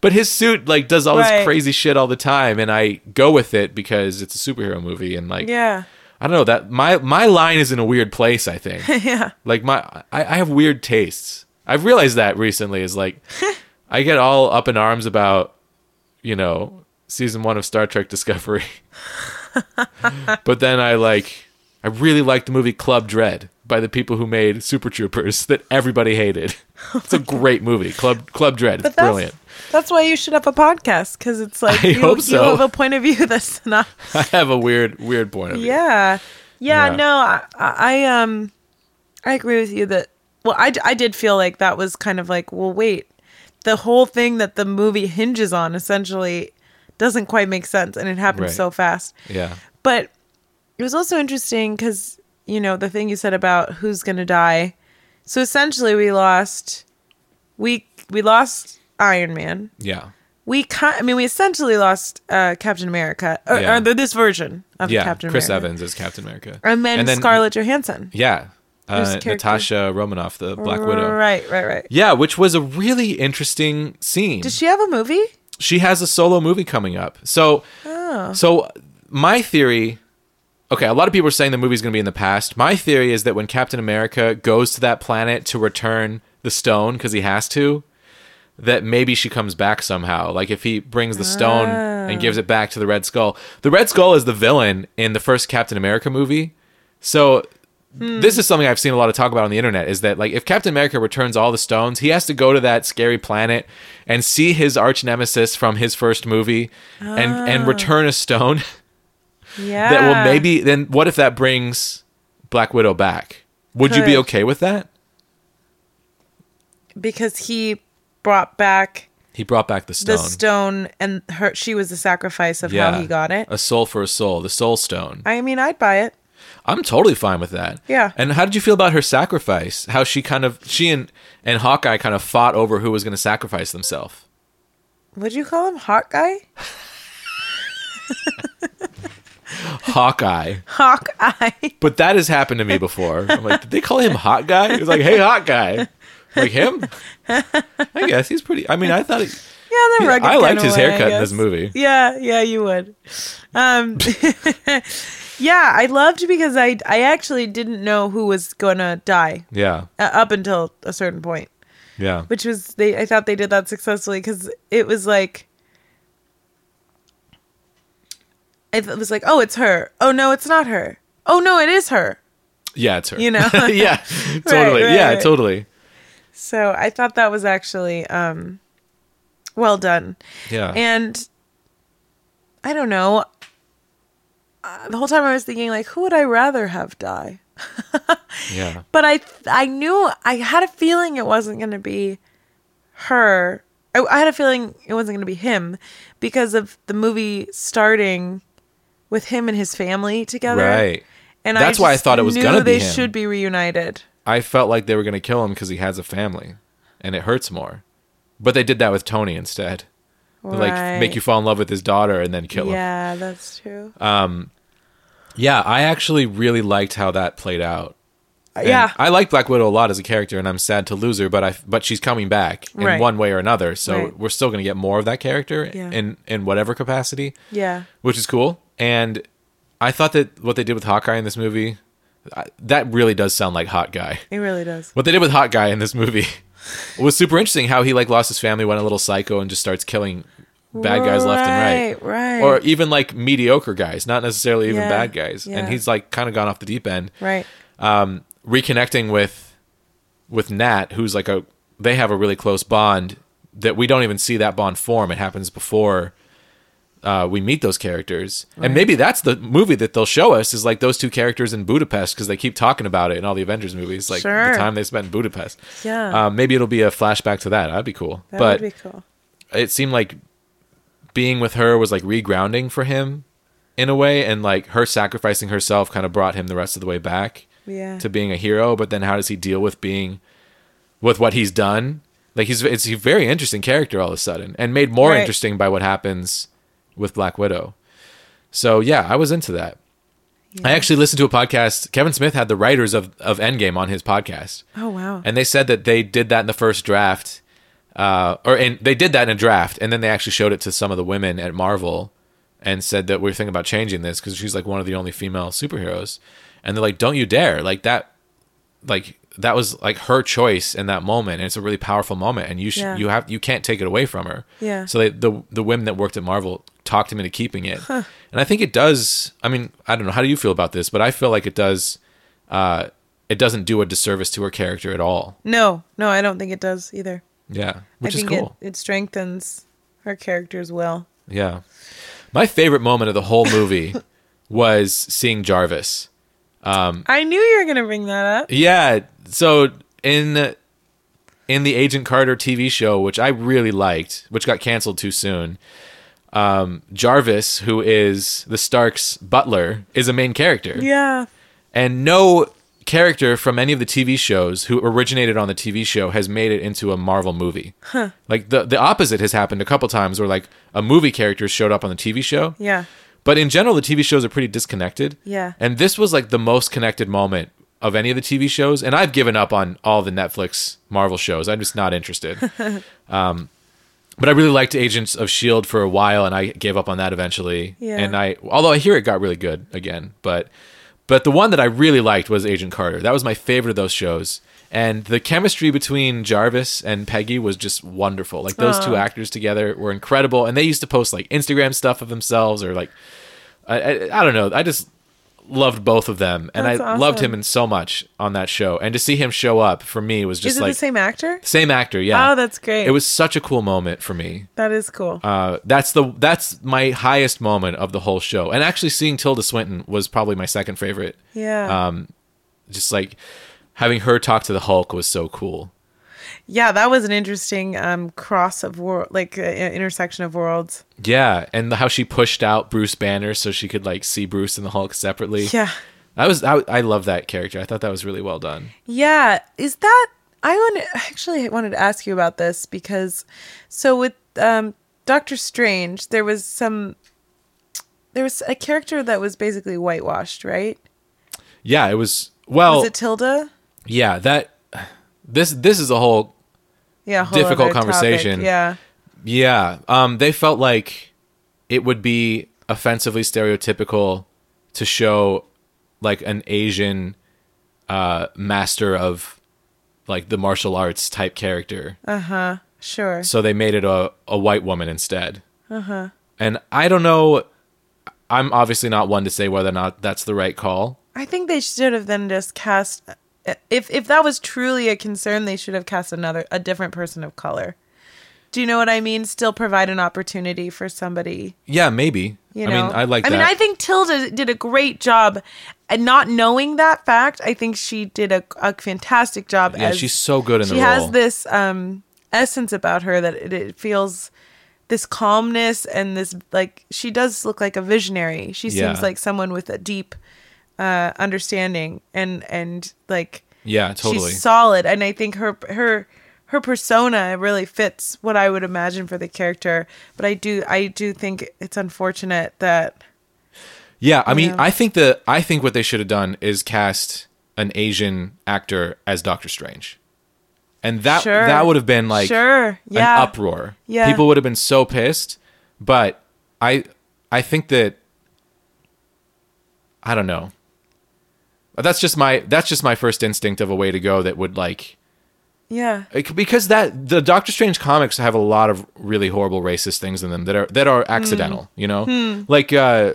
But his suit like does all Right. this crazy shit all the time and I go with it because it's a superhero movie and like Yeah. I don't know that my my line is in a weird place. I think. Yeah. Like my I, I have weird tastes. I've realized that recently. Is like I get all up in arms about you know season one of Star Trek Discovery, but then I like I really like the movie Club Dread by the people who made Super Troopers that everybody hated. It's a great movie. Club Club Dread. It's that's, brilliant. That's why you should have a podcast because it's like I you, hope you have a point of view that's not. I have a weird weird point of view. Yeah. Yeah. Yeah. No, I, I um, I agree with you that. Well, I I did feel like that was kind of like, well, wait, the whole thing that the movie hinges on essentially doesn't quite make sense, and it happened Right. so fast. Yeah. But it was also interesting because you know the thing you said about who's gonna die. So essentially, we lost. We we lost Iron Man. Yeah. We kind. I mean, we essentially lost uh, Captain America, or, Yeah. or this version of Yeah. Captain Chris America. Evans is Captain America. and then, Scarlett Johansson. Yeah. Uh, Natasha Romanoff, the Black Widow. Right, right, right. Yeah, which was a really interesting scene. Does she have a movie? she has a solo movie coming up. So, Oh. so my theory. Okay, a lot of people are saying the movie's going to be in the past. My theory is that when Captain America goes to that planet to return the stone because he has to, that maybe she comes back somehow. Like if he brings the stone and gives it back to the Red Skull. The Red Skull is the villain in the first Captain America movie. So this is something I've seen a lot of talk about on the internet is that like if Captain America returns all the stones, he has to go to that scary planet and see his arch nemesis from his first movie and and return a stone Yeah. that will maybe then what if that brings Black Widow back? Would you be okay with that? because he brought back He brought back the stone. the stone, and her. She was the sacrifice of how he got it. A soul for a soul, the soul stone. I mean, I'd buy it. I'm totally fine with that. Yeah. And how did you feel about her sacrifice? How she kind of she and and Hawkeye kind of fought over who was going to sacrifice themselves. Would you call him guy? Hawkeye. Hawkeye. But that has happened to me before. I'm like, did they call him hot guy? He was like, hey, hot guy. Like him? I guess he's pretty. I mean, I thought. He, Yeah, the rugged I liked his way, haircut in this movie. Yeah, yeah, you would. Um, yeah, I loved because I I actually didn't know who was gonna die Yeah, uh, up until a certain point, yeah, which was they. I thought they did that successfully because it was like. It was like, oh, it's her. Oh no, it's not her. Oh no, it is her. yeah. It's her. You know? yeah, totally. right, yeah, right. totally. So I thought that was actually um, well done. Yeah, And I don't know. Uh, the whole time I was thinking, like, who would I rather have die? yeah, But I, I knew I had a feeling it wasn't going to be her I, I had a feeling it wasn't going to be him because of the movie starting with him and his family together. Right. And That's why I thought it was knew gonna be they him. should be reunited. I felt like they were going to kill him because he has a family, and it hurts more. But they did that with Tony instead. They, Like make you fall in love with his daughter and then kill him. Yeah, that's true. Um, Yeah, I actually really liked how that played out. And yeah. I like Black Widow a lot as a character, and I'm sad to lose her. But I, but she's coming back in Right. one way or another, so Right. we're still going to get more of that character Yeah. in in whatever capacity, yeah. which is cool. And I thought that what they did with Hawkeye in this movie, I, that really does sound like Hot Guy. It really does. What they did with Hot Guy in this movie was super interesting. How he like lost his family, went a little psycho, and just starts killing bad guys left and right, Right, right. or even like mediocre guys, not necessarily even Yeah, bad guys. yeah. And he's like kind of gone off the deep end. right. Um, reconnecting with with Nat, who's like a they have a really close bond that we don't even see that bond form. It happens before uh, we meet those characters, and maybe that's the movie that they'll show us is like those two characters in Budapest because they keep talking about it in all the Avengers movies, like Sure. the time they spent in Budapest. Yeah. Um, maybe it'll be a flashback to that. That'd be cool. that but would be cool. it seemed like being with her was like regrounding for him in a way, and like her sacrificing herself kind of brought him the rest of the way back Yeah. to being a hero. But then how does he deal with being with what he's done? Like he's it's a very interesting character all of a sudden, and made more Right. interesting by what happens with Black Widow. So yeah, I was into that. I actually listened to a podcast. Kevin Smith had the writers of, of Endgame on his podcast. oh wow. And they said that they did that in the first draft, uh, or in, they did that in a draft, and then they actually showed it to some of the women at Marvel, and said that we're thinking about changing this because she's like one of the only female superheroes, and they're like, "Don't you dare!" Like that, like that was like her choice in that moment, and it's a really powerful moment, and you should Yeah. you have you can't take it away from her. Yeah. So they, the the women that worked at Marvel talked him into keeping it, and I think it does. I mean, I don't know. How do you feel about this? But I feel like it does. Uh, it doesn't do a disservice to her character at all. no, no, I don't think it does either. Yeah, which I is cool. it, it strengthens her character's will. Yeah. My favorite moment of the whole movie was seeing Jarvis. I knew you were gonna bring that up. Yeah, so in in the Agent Carter TV show, which I really liked, which got canceled too soon, um, Jarvis, who is the Stark's butler, is a main character. Yeah. And no character from any of the TV shows who originated on the TV show has made it into a Marvel movie. Huh. Like the the opposite has happened a couple times where like a movie character showed up on the TV show. Yeah. But in general, the TV shows are pretty disconnected. Yeah. And this was like the most connected moment of any of the TV shows. And I've given up on all the Netflix Marvel shows. I'm just not interested. um, but I really liked Agents of Shield for a while, and I gave up on that eventually. Yeah. And I, although I hear it got really good again, but but the one that I really liked was Agent Carter. That was my favorite of those shows. And the chemistry between Jarvis and Peggy was just wonderful. Like those two actors together were incredible. And they used to post like Instagram stuff of themselves or like I, I, I don't know. I just loved both of them, and That's I loved him in so much on that show. And to see him show up for me was just Is it like the same actor? same actor. Yeah. Oh, that's great. It was such a cool moment for me. That is cool. Uh, that's the that's my highest moment of the whole show. And actually, seeing Tilda Swinton was probably my second favorite. yeah. Um, just like having her talk to the Hulk was so cool. yeah, that was an interesting um cross of world like uh, intersection of worlds. Yeah, and how she pushed out Bruce Banner so she could like see Bruce and the Hulk separately. Yeah. That was I, I love that character. I thought that was really well done. Yeah, is that I wanted actually I wanted to ask you about this because so with um Doctor Strange there was some there was a character that was basically whitewashed, right? Yeah, it was well. was it Tilda? Yeah, that this this is a whole Yeah, whole Difficult other topic. conversation. Yeah. yeah. Um, they felt like it would be offensively stereotypical to show like an Asian uh master of like the martial arts type character. Uh huh. Sure. So they made it a, a white woman instead. Uh-huh. And I don't know I'm obviously not one to say whether or not that's the right call. I think they should have then just cast if if that was truly a concern, they should have cast another a different person of color. Do you know what I mean? Still provide an opportunity for somebody. Yeah, maybe. You I know, mean, I like I that. mean, I think Tilda did a great job, and not knowing that fact, I think she did a, a fantastic job. yeah, she's so good in she the role. She has this um essence about her that it, it feels this calmness and this like she does look like a visionary. She Yeah. seems like someone with a deep uh understanding and and like Yeah, totally. she's solid and I think her her her persona really fits what I would imagine for the character. But I do I do think it's unfortunate that Yeah, I mean, Yeah. I think the I think what they should have done is cast an Asian actor as Doctor Strange, and that Sure. that would have been like Sure. Yeah. an uproar. Yeah. people would have been so pissed. But I I think that I don't know. That's just my that's just my first instinct of a way to go that would like yeah. because that the Doctor Strange comics have a lot of really horrible racist things in them that are that are accidental, you know? Like uh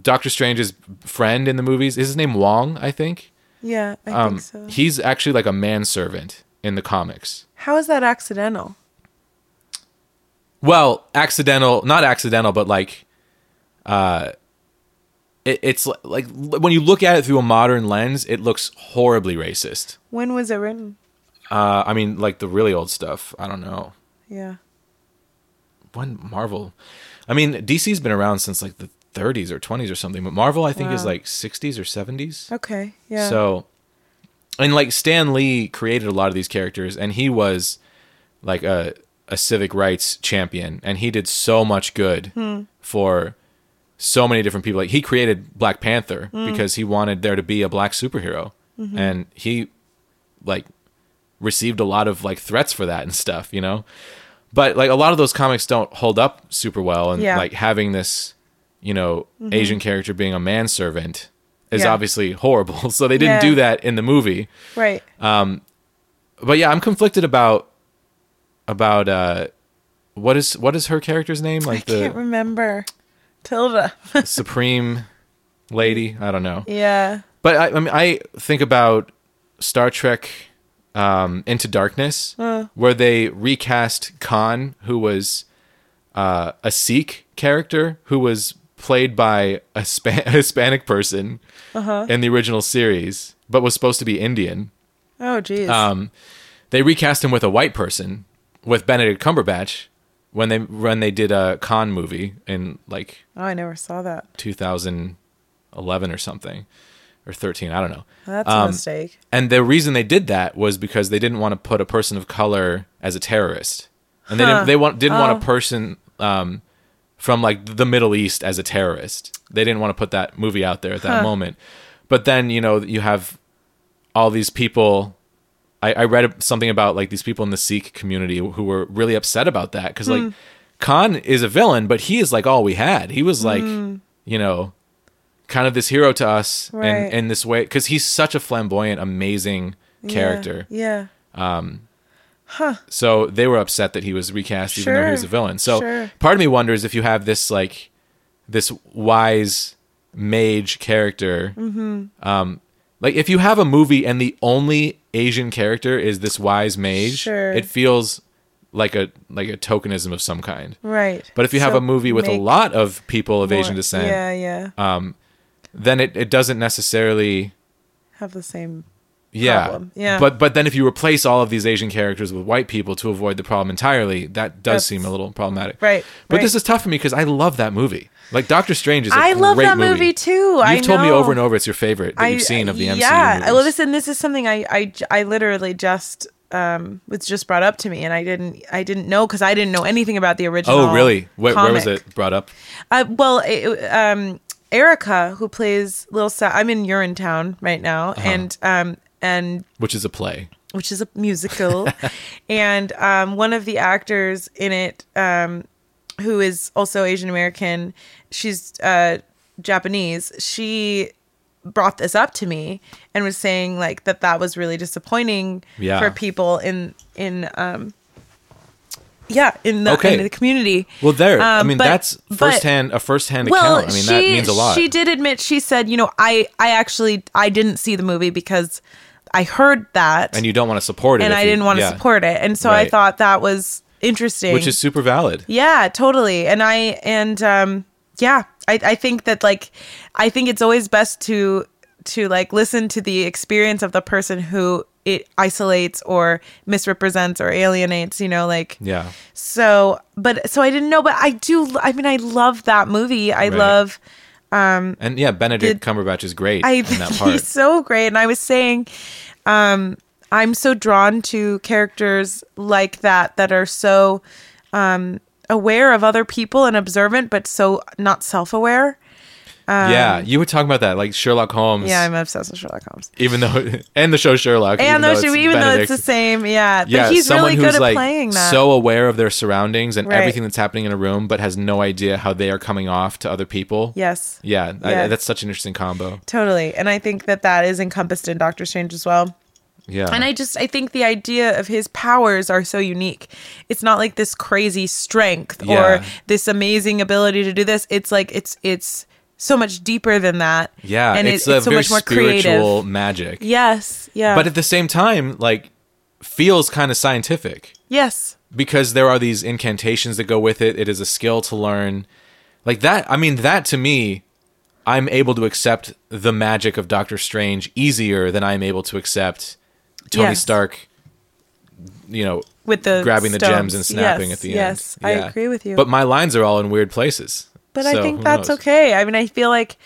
Doctor Strange's friend in the movies is his name Wong, I think. Yeah, I Um think so. he's actually like a manservant in the comics. How is that accidental? Well, accidental, not accidental, but like uh it, it's li- like when you look at it through a modern lens, it looks horribly racist. When was it written? Uh I mean like the really old stuff. I don't know. Yeah. when Marvel, I mean, DC's been around since like the 30s or 20s or something, but Marvel I think is like 60s or 70s. Okay. Yeah. So, and like Stan Lee created a lot of these characters, and he was like a a civic rights champion, and he did so much good Hmm. for so many different people. Like he created Black Panther Hmm. because he wanted there to be a black superhero, Mm-hmm. and he like received a lot of like threats for that and stuff, you know. But like a lot of those comics don't hold up super well, and Yeah. Mm-hmm. like having this, you know, Asian character being a manservant is Yeah. obviously horrible. So they didn't Yeah. do that in the movie. right. Um, But yeah, I'm conflicted about about uh what is what is her character's name? Like I Like can't remember. Tilda. supreme lady. I don't know. yeah. But I, I mean, I think about Star Trek um, Into Darkness, where they recast Khan, who was uh, a Sikh character who was played by a, a Hispanic person in the original series, but was supposed to be Indian. Oh, geez. Um, they recast him with a white person, with Benedict Cumberbatch, when they when they did a Khan movie in like oh, I never saw that. 2011 or something or 13 i don't know That's Um, a mistake. and the reason they did that was because they didn't want to put a person of color as a terrorist and they Huh. didn't they want didn't want Oh. a person um, from like the middle east as a terrorist they didn't want to put that movie out there at that Huh. moment but then you know you have all these people I, I read something about like these people in the Sikh community who were really upset about that because Hmm. like Khan is a villain, but he is like all we had. He was like, Hmm. you know, kind of this hero to us Right. in, in this way because he's such a flamboyant, amazing character. Yeah. Um. Huh. So they were upset that he was recast even though he was a villain. So sure. part of me wonders if you have this like this wise mage character. Mm-hmm. Um, like if you have a movie and the only Asian character is this wise mage, Sure. it feels like a like a tokenism of some kind. Right. But if you have a movie with a lot of people of more- Asian descent, Yeah, yeah. Um, then it, it doesn't necessarily Have the same. yeah. problem. Yeah. But but then if you replace all of these Asian characters with white people to avoid the problem entirely, that does That's- seem a little problematic. Right, But right. this is tough for me because I love that movie. Like Doctor Strange is a I love great that movie, too. You've I told me over and over it's your favorite that you've seen of the MCU Yeah, movies. listen, this is something I I, I literally just um was just brought up to me, and I didn't I didn't know because I didn't know anything about the original. oh, really? Where, where was it brought up? Uh, well, it, um, Erica, who plays Little Sa- I'm in Urinetown right now, Uh-huh. and um, and Which is a play. which is a musical, and um, one of the actors in it, um, who is also Asian American, she's uh, Japanese. She brought this up to me and was saying like that that was really disappointing Yeah. for people in in um yeah in the Okay. in the community Well, there. I Um, mean, but- that's but- firsthand a firsthand well, account. I mean, she, that means a lot. She did admit she said, you know, I I actually I didn't see the movie because I heard that and you don't want to support it, and I you- didn't want to yeah. support it. And so I thought that was interesting. which is super valid. Yeah, totally. And I and um yeah, I I think that like I think it's always best to to like listen to the experience of the person who it isolates or misrepresents or alienates, you know, like Yeah. so but so I didn't know, but I do I mean I love that movie. I Right. love um And yeah, Benedict Did- Cumberbatch is great I in that think part. he's so great. And I was saying, um, I'm so drawn to characters like that that are so um, aware of other people and observant, but so not self-aware. yeah, you were talking about that, like Sherlock Holmes. Um, Yeah, I'm obsessed with Sherlock Holmes. even though and the show Sherlock, even And it's she, even though it's the same, yeah, yeah, but he's someone really who's good at like playing that. so aware of their surroundings and Right. everything that's happening in a room, but has no idea how they are coming off to other people. yes, yeah, I- Yeah. that's such an interesting combo. totally. And I think that that is encompassed in Doctor Strange as well. Yeah, And I just I think the idea of his powers are so unique. It's not like this crazy strength Yeah. or this amazing ability to do this. It's like it's it's so much deeper than that. yeah, and it's it- it's so much more spiritual creative. magic. Yes, yeah, but at the same time, like feels kind of scientific. yes, because there are these incantations that go with it. It is a skill to learn. Like that, I mean, that to me, I'm able to accept the magic of Doctor Strange easier than I'm able to accept Tony Yes. Stark, you know, with the grabbing the gems and snapping Yes, at the end. yes, end. I agree with you. But my lines are all in weird places. But So, I think that's knows? okay. I mean, I feel like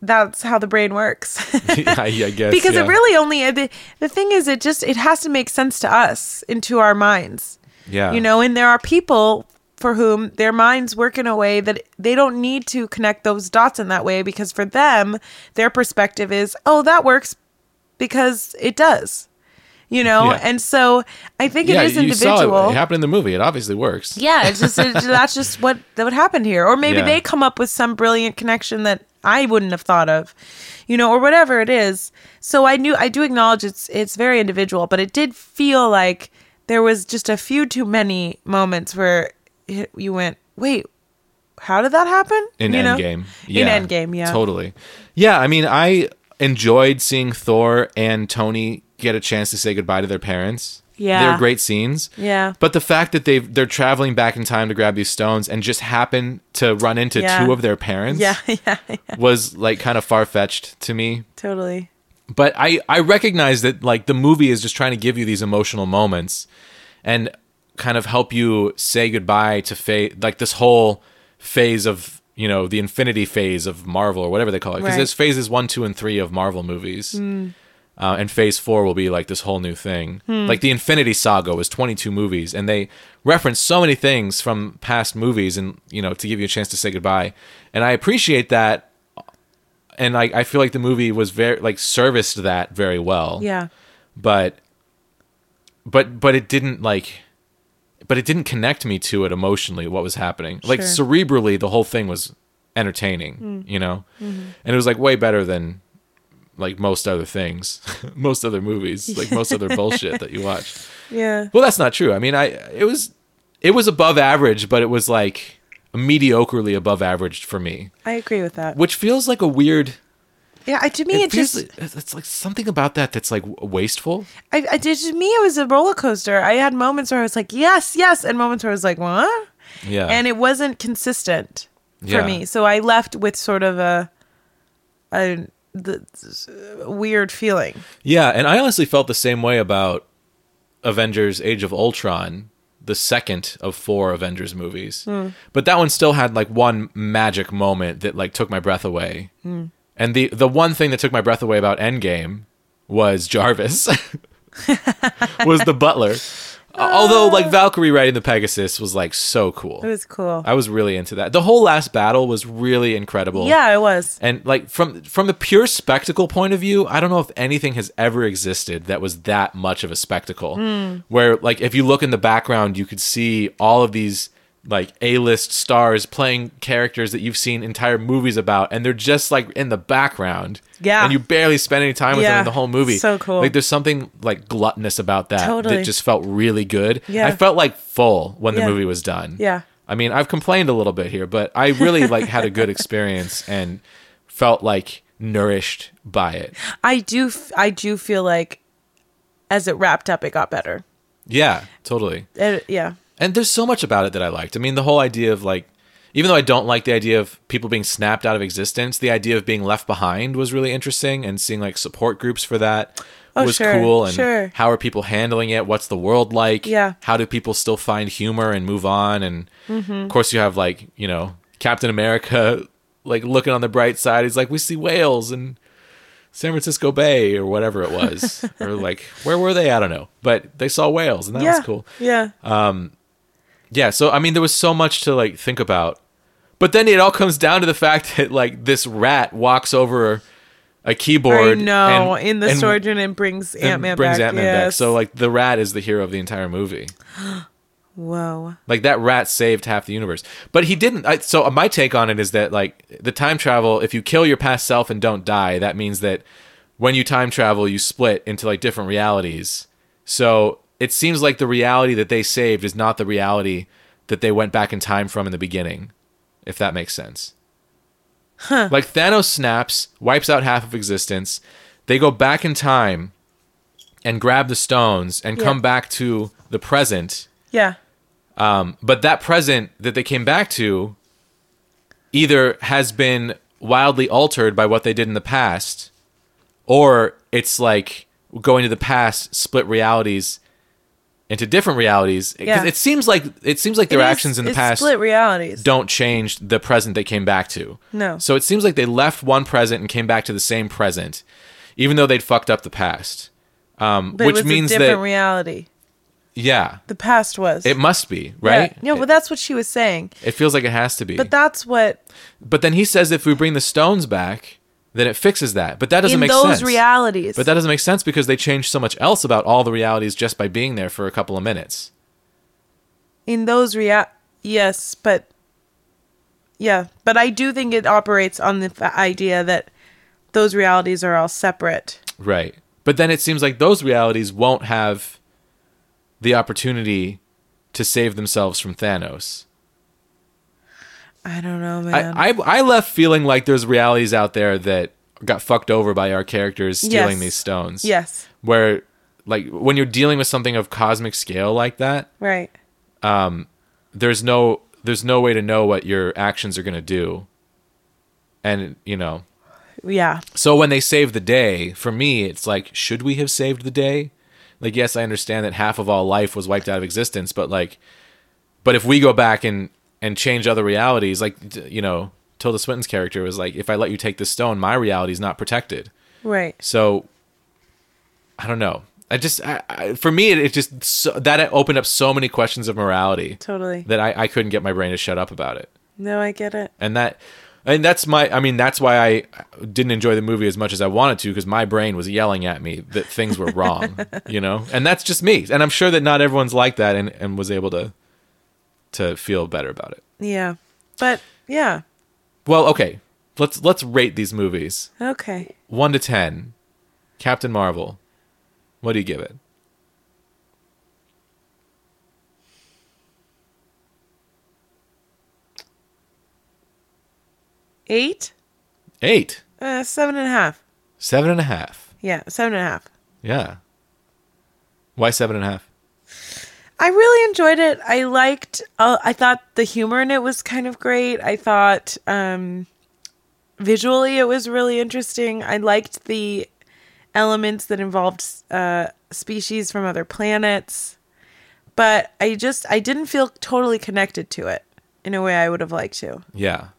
that's how the brain works. I, I guess because yeah. it really only the, the thing is it just it has to make sense to us into our minds. yeah, you know and there are people for whom their minds work in a way that they don't need to connect those dots in that way because for them their perspective is oh that works because it does you know Yeah. and so i think yeah, it is you individual saw it, it happened in the movie. It obviously works. yeah it's just it, that's just what that would happen here or maybe Yeah. they come up with some brilliant connection that i wouldn't have thought of you know or whatever it is so i knew i do acknowledge it's it's very individual but it did feel like there was just a few too many moments where it, you went wait how did that happen in you know? Endgame. Yeah, in Endgame, yeah. totally. Yeah, I mean, I enjoyed seeing Thor and Tony get a chance to say goodbye to their parents. Yeah. they're great scenes. Yeah. but the fact that they they're traveling back in time to grab these stones and just happen to run into Yeah. two of their parents, yeah yeah yeah was like kind of far fetched to me. totally But I I recognize that like the movie is just trying to give you these emotional moments and kind of help you say goodbye to phase like this whole phase of you know the infinity phase of marvel or whatever they call it because Right. there's phases one two and three of marvel movies mm. Uh, and phase four will be like this whole new thing. Hmm. Like the infinity saga was 22 movies and they reference so many things from past movies and you know to give you a chance to say goodbye. And i appreciate that and like i feel like the movie was very like serviced that very well. Yeah. But but but it didn't like but it didn't connect me to it emotionally what was happening. Like Sure. cerebrally the whole thing was entertaining hmm. you know? Mm-hmm. And it was like way better than like most other things most other movies like most other bullshit that you watch yeah well that's not true i mean i it was it was above average but it was like mediocrely above average for me i agree with that which feels like a weird yeah to me it, it just it's like something about that that's like wasteful I, I did to me it was a roller coaster. I had moments where I was like, yes, yes, and moments where I was like, what? yeah And it wasn't consistent for Yeah. me. So I left with sort of a a the, weird feeling. Yeah, and I honestly felt the same way about Avengers Age of Ultron, the second of four Avengers movies. Hmm. But that one still had like one magic moment that like took my breath away. Hmm. And the the one thing that took my breath away about Endgame was Jarvis. was the butler. Uh, although like ah. Valkyrie riding the Pegasus was like so cool. It was cool. I was really into that. The whole last battle was really incredible. yeah, it was. And like from from the pure spectacle point of view, I don't know if anything has ever existed that was that much of a spectacle. Hmm. Where like if you look in the background, you could see all of these like A-list stars playing characters that you've seen entire movies about and they're just like in the background. Yeah. And you barely spend any time with them in the whole movie. So cool. Like there's something like gluttonous about that Totally. that just felt really good. Yeah. I felt like full when the movie was done. Yeah. I mean, I've complained a little bit here, but I really like had a good experience and felt like nourished by it. I do f- I do feel like as it wrapped up it got better. Yeah, totally. It, yeah. And there's so much about it that I liked. I mean, the whole idea of like even though I don't like the idea of people being snapped out of existence, the idea of being left behind was really interesting, and seeing like support groups for that Oh, was sure, cool. And sure. how are people handling it? What's the world like? Yeah. How do people still find humor and move on? And Mm-hmm. of course, you have like you know Captain America, like looking on the bright side. He's like, we see whales and San Francisco Bay or whatever it was, or like where were they? I don't know, but they saw whales and that yeah. was cool. Yeah. Yeah, so I mean, there was so much to like think about, but then it all comes down to the fact that like this rat walks over a keyboard. know. and- in the and- storage unit and brings and Ant Man brings back. Ant-Man back. So like the rat is the hero of the entire movie. Whoa. Like that rat saved half the universe, but he didn't. I, so my take on it is that like the time travel, if you kill your past self and don't die, that means that when you time travel, you split into like different realities. So it seems like the reality that they saved is not the reality that they went back in time from in the beginning, if that makes sense. Like Thanos snaps, wipes out half of existence. They go back in time and grab the stones and Yeah. come back to the present Yeah. Um, but that present that they came back to either has been wildly altered by what they did in the past or it's like going to the past split realities into different realities. Yeah. it seems like it seems like their It is- actions in the past split realities. don't change the present they came back to No. so it seems like they left one present and came back to the same present even though they'd fucked up the past um, but which it was means a different that reality. yeah The past was. it must be right Yeah. No, but that's what she was saying. it feels like it has to be But that's what But then he says if we bring the stones back, then it fixes that. But that doesn't in make those sense. realities. But that doesn't make sense because they change so much else about all the realities just by being there for a couple of minutes. in those rea yes, but yeah, but I do think it operates on the f- idea that those realities are all separate. Right. But then it seems like those realities won't have the opportunity to save themselves from Thanos. I don't know, man. I, I I left feeling like there's realities out there that got fucked over by our characters stealing Yes. these stones. yes, Where like when you're dealing with something of cosmic scale like that, right. Um, there's no there's no way to know what your actions are going to do and you know Yeah, so when they save the day for me it's like should we have saved the day like yes i understand that half of all life was wiped out of existence but like but if we go back and and change other realities like you know tilda swinton's character was like if i let you take this stone my reality is not protected right. so i don't know i just I, I, for me it, it just so, that opened up so many questions of morality Totally. that I, I couldn't get my brain to shut up about it. No, I get it. And that and that's my I mean that's why I didn't enjoy the movie as much as I wanted to because my brain was yelling at me that things were wrong, you know? And that's just me. And I'm sure that not everyone's like that and, and was able to to feel better about it. Yeah, but yeah, Well, okay. Let's let's rate these movies. okay. 1 to 10. Captain Marvel. What do you give it? Eight, 8. uh, seven and a half. Seven and a half. Yeah, seven and a half. Yeah. Why seven and a half? I really enjoyed it. I liked. Uh, I thought the humor in it was kind of great. I thought um, visually it was really interesting. I liked the elements that involved uh, species from other planets, but I just I didn't feel totally connected to it in a way I would have liked to. Yeah.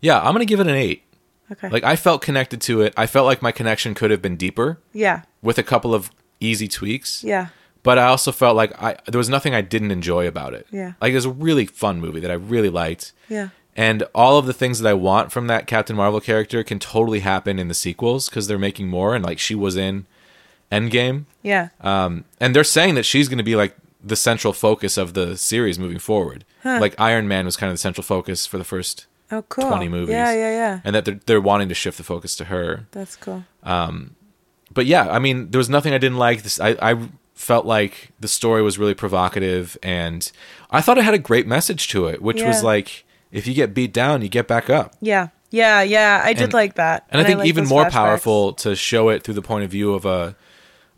Yeah, I'm going to give it an 8. Okay. Like I felt connected to it. I felt like my connection could have been deeper yeah. with a couple of easy tweaks. Yeah. But I also felt like I there was nothing I didn't enjoy about it. Yeah. Like it was a really fun movie that I really liked. Yeah. And all of the things that I want from that Captain Marvel character can totally happen in the sequels because they're making more and like she was in Endgame. Yeah. Um, and they're saying that she's going to be like the central focus of the series moving forward. Like Iron Man was kind of the central focus for the first Oh, cool. 20 movies. Yeah, yeah, yeah. and that they're, they're wanting to shift the focus to her. That's cool. Um, But yeah, I mean, there was nothing I didn't like. This I, I felt like the story was really provocative, and I thought it had a great message to it, which was like, if you get beat down, you get back up. Yeah. Yeah, yeah. I did And- like that. And I think liked even more flashbacks. powerful to show it through the point of view of a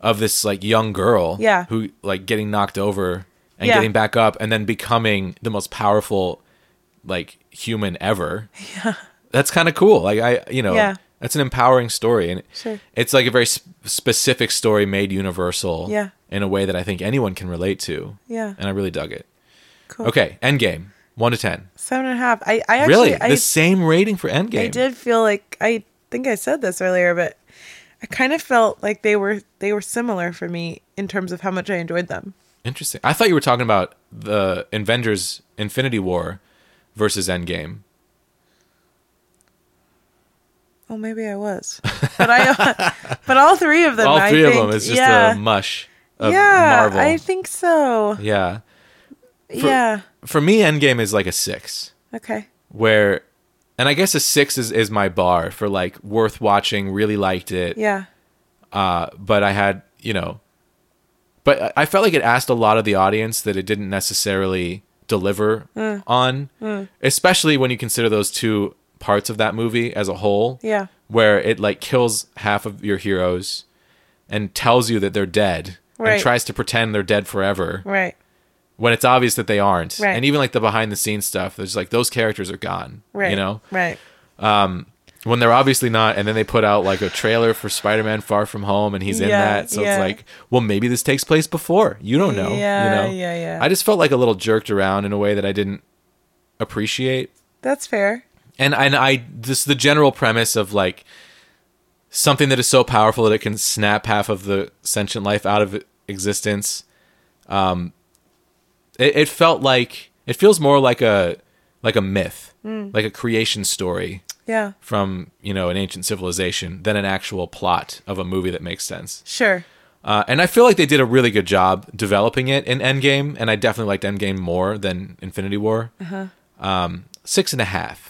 of this like young girl, Yeah. who like getting knocked over and Yeah. getting back up, and then becoming the most powerful like human ever. Yeah. That's kind of cool. Like I, you know, Yeah. That's an empowering story, and Sure. it's like a very sp- specific story made universal. Yeah. In a way that I think anyone can relate to. Yeah. And I really dug it. Cool. Okay, Endgame, one to ten. Seven and a half. I, I actually, really, I, the same rating for Endgame. I did feel like I think I said this earlier, but I kind of felt like they were they were similar for me in terms of how much I enjoyed them. Interesting. I thought you were talking about the Avengers Infinity War versus Endgame. Oh, maybe I was, but I, but all three of them. All I three of think- them is just yeah, a mush of yeah. Marvel. I think so. yeah. For- yeah. For me, Endgame is like a six, Okay. where, and I guess a six is, is my bar for like worth watching, really liked it. Yeah. Uh, but I had, you know, but I- felt like it asked a lot of the audience that it didn't necessarily deliver Mm. on, especially when you consider those two parts of that movie as a whole. Yeah. where it like kills half of your heroes and tells you that they're dead Right. and tries to pretend they're dead forever Right. when it's obvious that they aren't. Right. And even like the behind the scenes stuff, there's like those characters are gone. Right. You know? Right. Um, When they're obviously not and then they put out like a trailer for Spider Man Far From Home and he's in that. So yeah. it's like, well maybe this takes place before. You don't know. Yeah, you know? yeah, yeah. I just felt like a little jerked around in a way that I didn't appreciate. That's fair. And and I this the general premise of like something that is so powerful that it can snap half of the sentient life out of existence. Um, it, it felt like it feels more like a like a myth, like a creation story Yeah. from you know an ancient civilization than an actual plot of a movie that makes sense. Sure. Uh, and I feel like they did a really good job developing it in Endgame, and I definitely liked Endgame more than Infinity War. Uh-huh. Um, six and a half.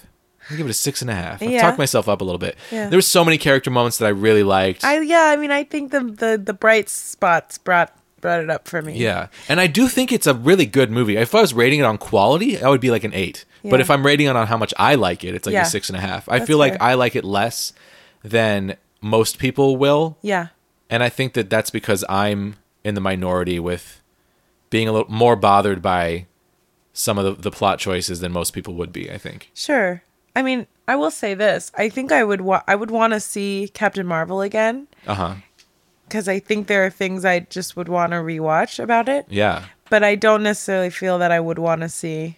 I give it a six and a half. I've talked myself up a little bit. Yeah. There were so many character moments that I really liked. I yeah. I mean, I think the the the bright spots brought brought it up for me. yeah, and I do think it's a really good movie. If I was rating it on quality, I would be like an eight. But if I'm rating it on how much I like it, it's like Yeah. a six and a half. I That's feel like fair. I like it less than most people will. Yeah. and I think that that's because I'm in the minority with being a little more bothered by some of the, the plot choices than most people would be. I think. Sure. I mean, I will say this. I think I would wa- I would want to see Captain Marvel again Uh huh. because I think there are things I just would want to rewatch about it. Yeah. But I don't necessarily feel that I would want to see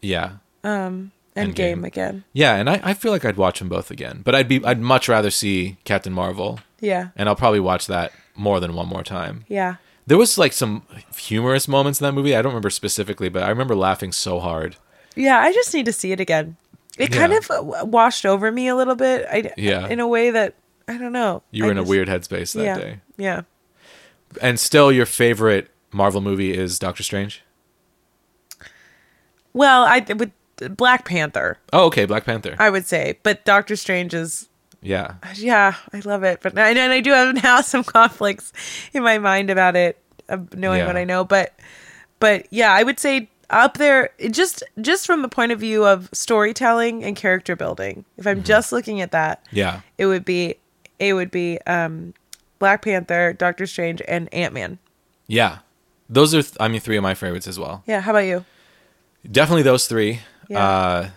Yeah. Um. Endgame, Endgame. again. Yeah, and I, I feel like I'd watch them both again, but I'd be I'd much rather see Captain Marvel, Yeah. and I'll probably watch that more than one more time. Yeah. There was like some humorous moments in that movie. I don't remember specifically, but I remember laughing so hard. Yeah, I just need to see it again. It kind of uh, washed over me a little bit. I Yeah. in a way that I don't know. You were I in a weird headspace that yeah, day, Yeah. and still your favorite Marvel movie is Doctor Strange. Well, I would Black Panther, Oh, okay, Black Panther. I would say, but Doctor Strange is yeah, yeah, I love it. But and I do have now some conflicts in my mind about it, knowing Yeah. what I know. But but yeah, I would say up there just just from the point of view of storytelling and character building. If Mm-hmm. I'm just looking at that, yeah. it would be it would be um Black Panther, Doctor Strange, and Ant Man. Yeah. Those are, th- I mean, three of my favorites as well. Yeah, how about you? Definitely those three. Yeah. Uh,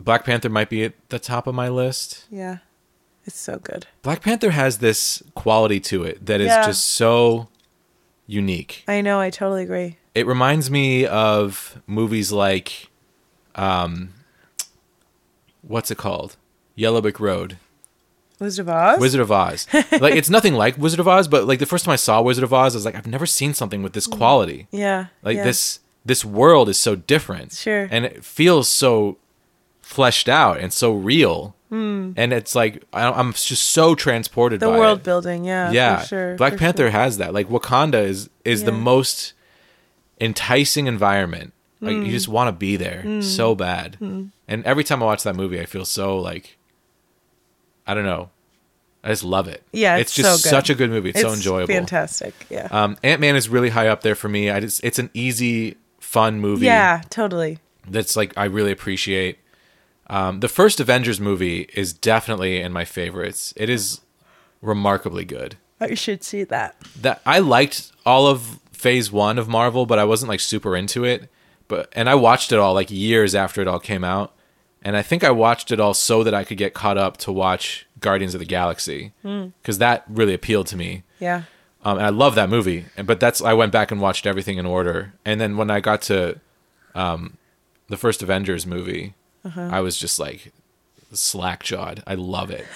Black Panther might be at the top of my list. Yeah, it's so good. Black Panther has this quality to it that is Yeah. just so unique. I know. I totally agree. It reminds me of movies like, um, what's it called? Yellow Brick Road. Wizard of Oz. Wizard of Oz. like it's nothing like Wizard of Oz, but like the first time I saw Wizard of Oz, I was like, I've never seen something with this quality. Yeah. Like yeah. this this world is so different. Sure. And it feels so fleshed out and so real. Hmm. And it's like I, I'm just so transported The world it. building. Yeah. yeah. For sure. Black Panther sure. has that. Like Wakanda is is the most enticing environment. Like Hmm. you just want to be there so bad. And every time I watch that movie, I feel so like I don't know. I just love it. Yeah, it's it's just so good. such a good movie. It's, so enjoyable. Fantastic. Yeah. Um, Ant Man is really high up there for me. I just it's an easy, fun movie. yeah. Totally. that's like I really appreciate. Um, the first Avengers movie is definitely in my favorites. It is remarkably good. I should see that. That I liked all of Phase One of Marvel, but I wasn't like super into it. but and I watched it all like years after it all came out, and I think I watched it all so that I could get caught up to watch Guardians of the Galaxy because that really appealed to me. Yeah. Um, and I love that movie, and but that's I went back and watched everything in order, and then when I got to um, the first Avengers movie, I was just like slack jawed. I love it.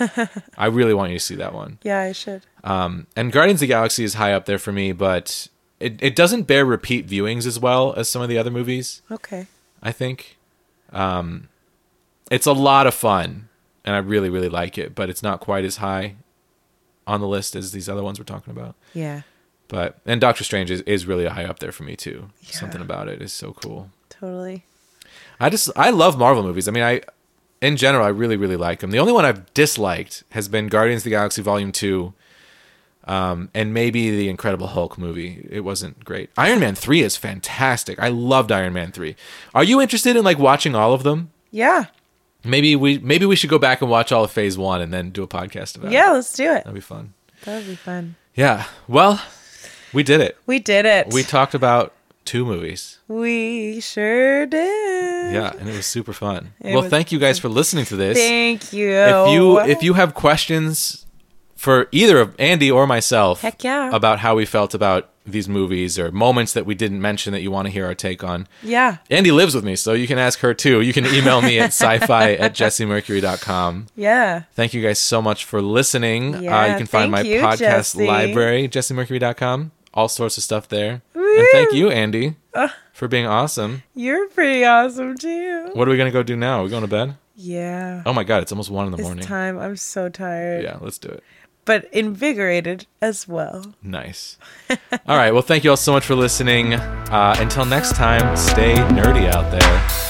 I really want you to see that one. Yeah, I should. Um, and Guardians of the Galaxy is high up there for me, but it, it doesn't bear repeat viewings as well as some of the other movies. Okay. I think um, it's a lot of fun, and I really really like it, but it's not quite as high on the list as these other ones we're talking about. Yeah. But and Doctor Strange is, is really high up there for me too. Yeah. Something about it is so cool. Totally. I just I love Marvel movies. I mean, I in general I really really like them. The only one I've disliked has been Guardians of the Galaxy Volume Two, um, and maybe the Incredible Hulk movie. It wasn't great. Iron Man Three is fantastic. I loved Iron Man Three. Are you interested in like watching all of them? Yeah. Maybe we maybe we should go back and watch all of Phase One and then do a podcast about it. Yeah, let's do it. that'd be fun. That would be fun. Yeah. Well, we did it. We did it. We talked about two movies. We sure did. Yeah, and it was super fun. It well, was thank you guys for listening to this. Thank you. if you if you have questions for either of Andy or myself Heck yeah. about how we felt about these movies or moments that we didn't mention that you want to hear our take on, Yeah. Andy lives with me, so you can ask her too. You can email me at sci-fi at jessemercury.com. Yeah. Thank you guys so much for listening. uh, Yeah, you can find my you, podcast Jesse. library, jessemercury.com. All sorts of stuff there. And thank you, Andy, for being awesome. You're pretty awesome too. What are we going to go do now? Are we going to bed? Yeah. Oh my God, it's almost one in the it's morning. time. I'm so tired. Yeah, let's do it. But invigorated as well. Nice. all right. Well, thank you all so much for listening. Uh, until next time, stay nerdy out there.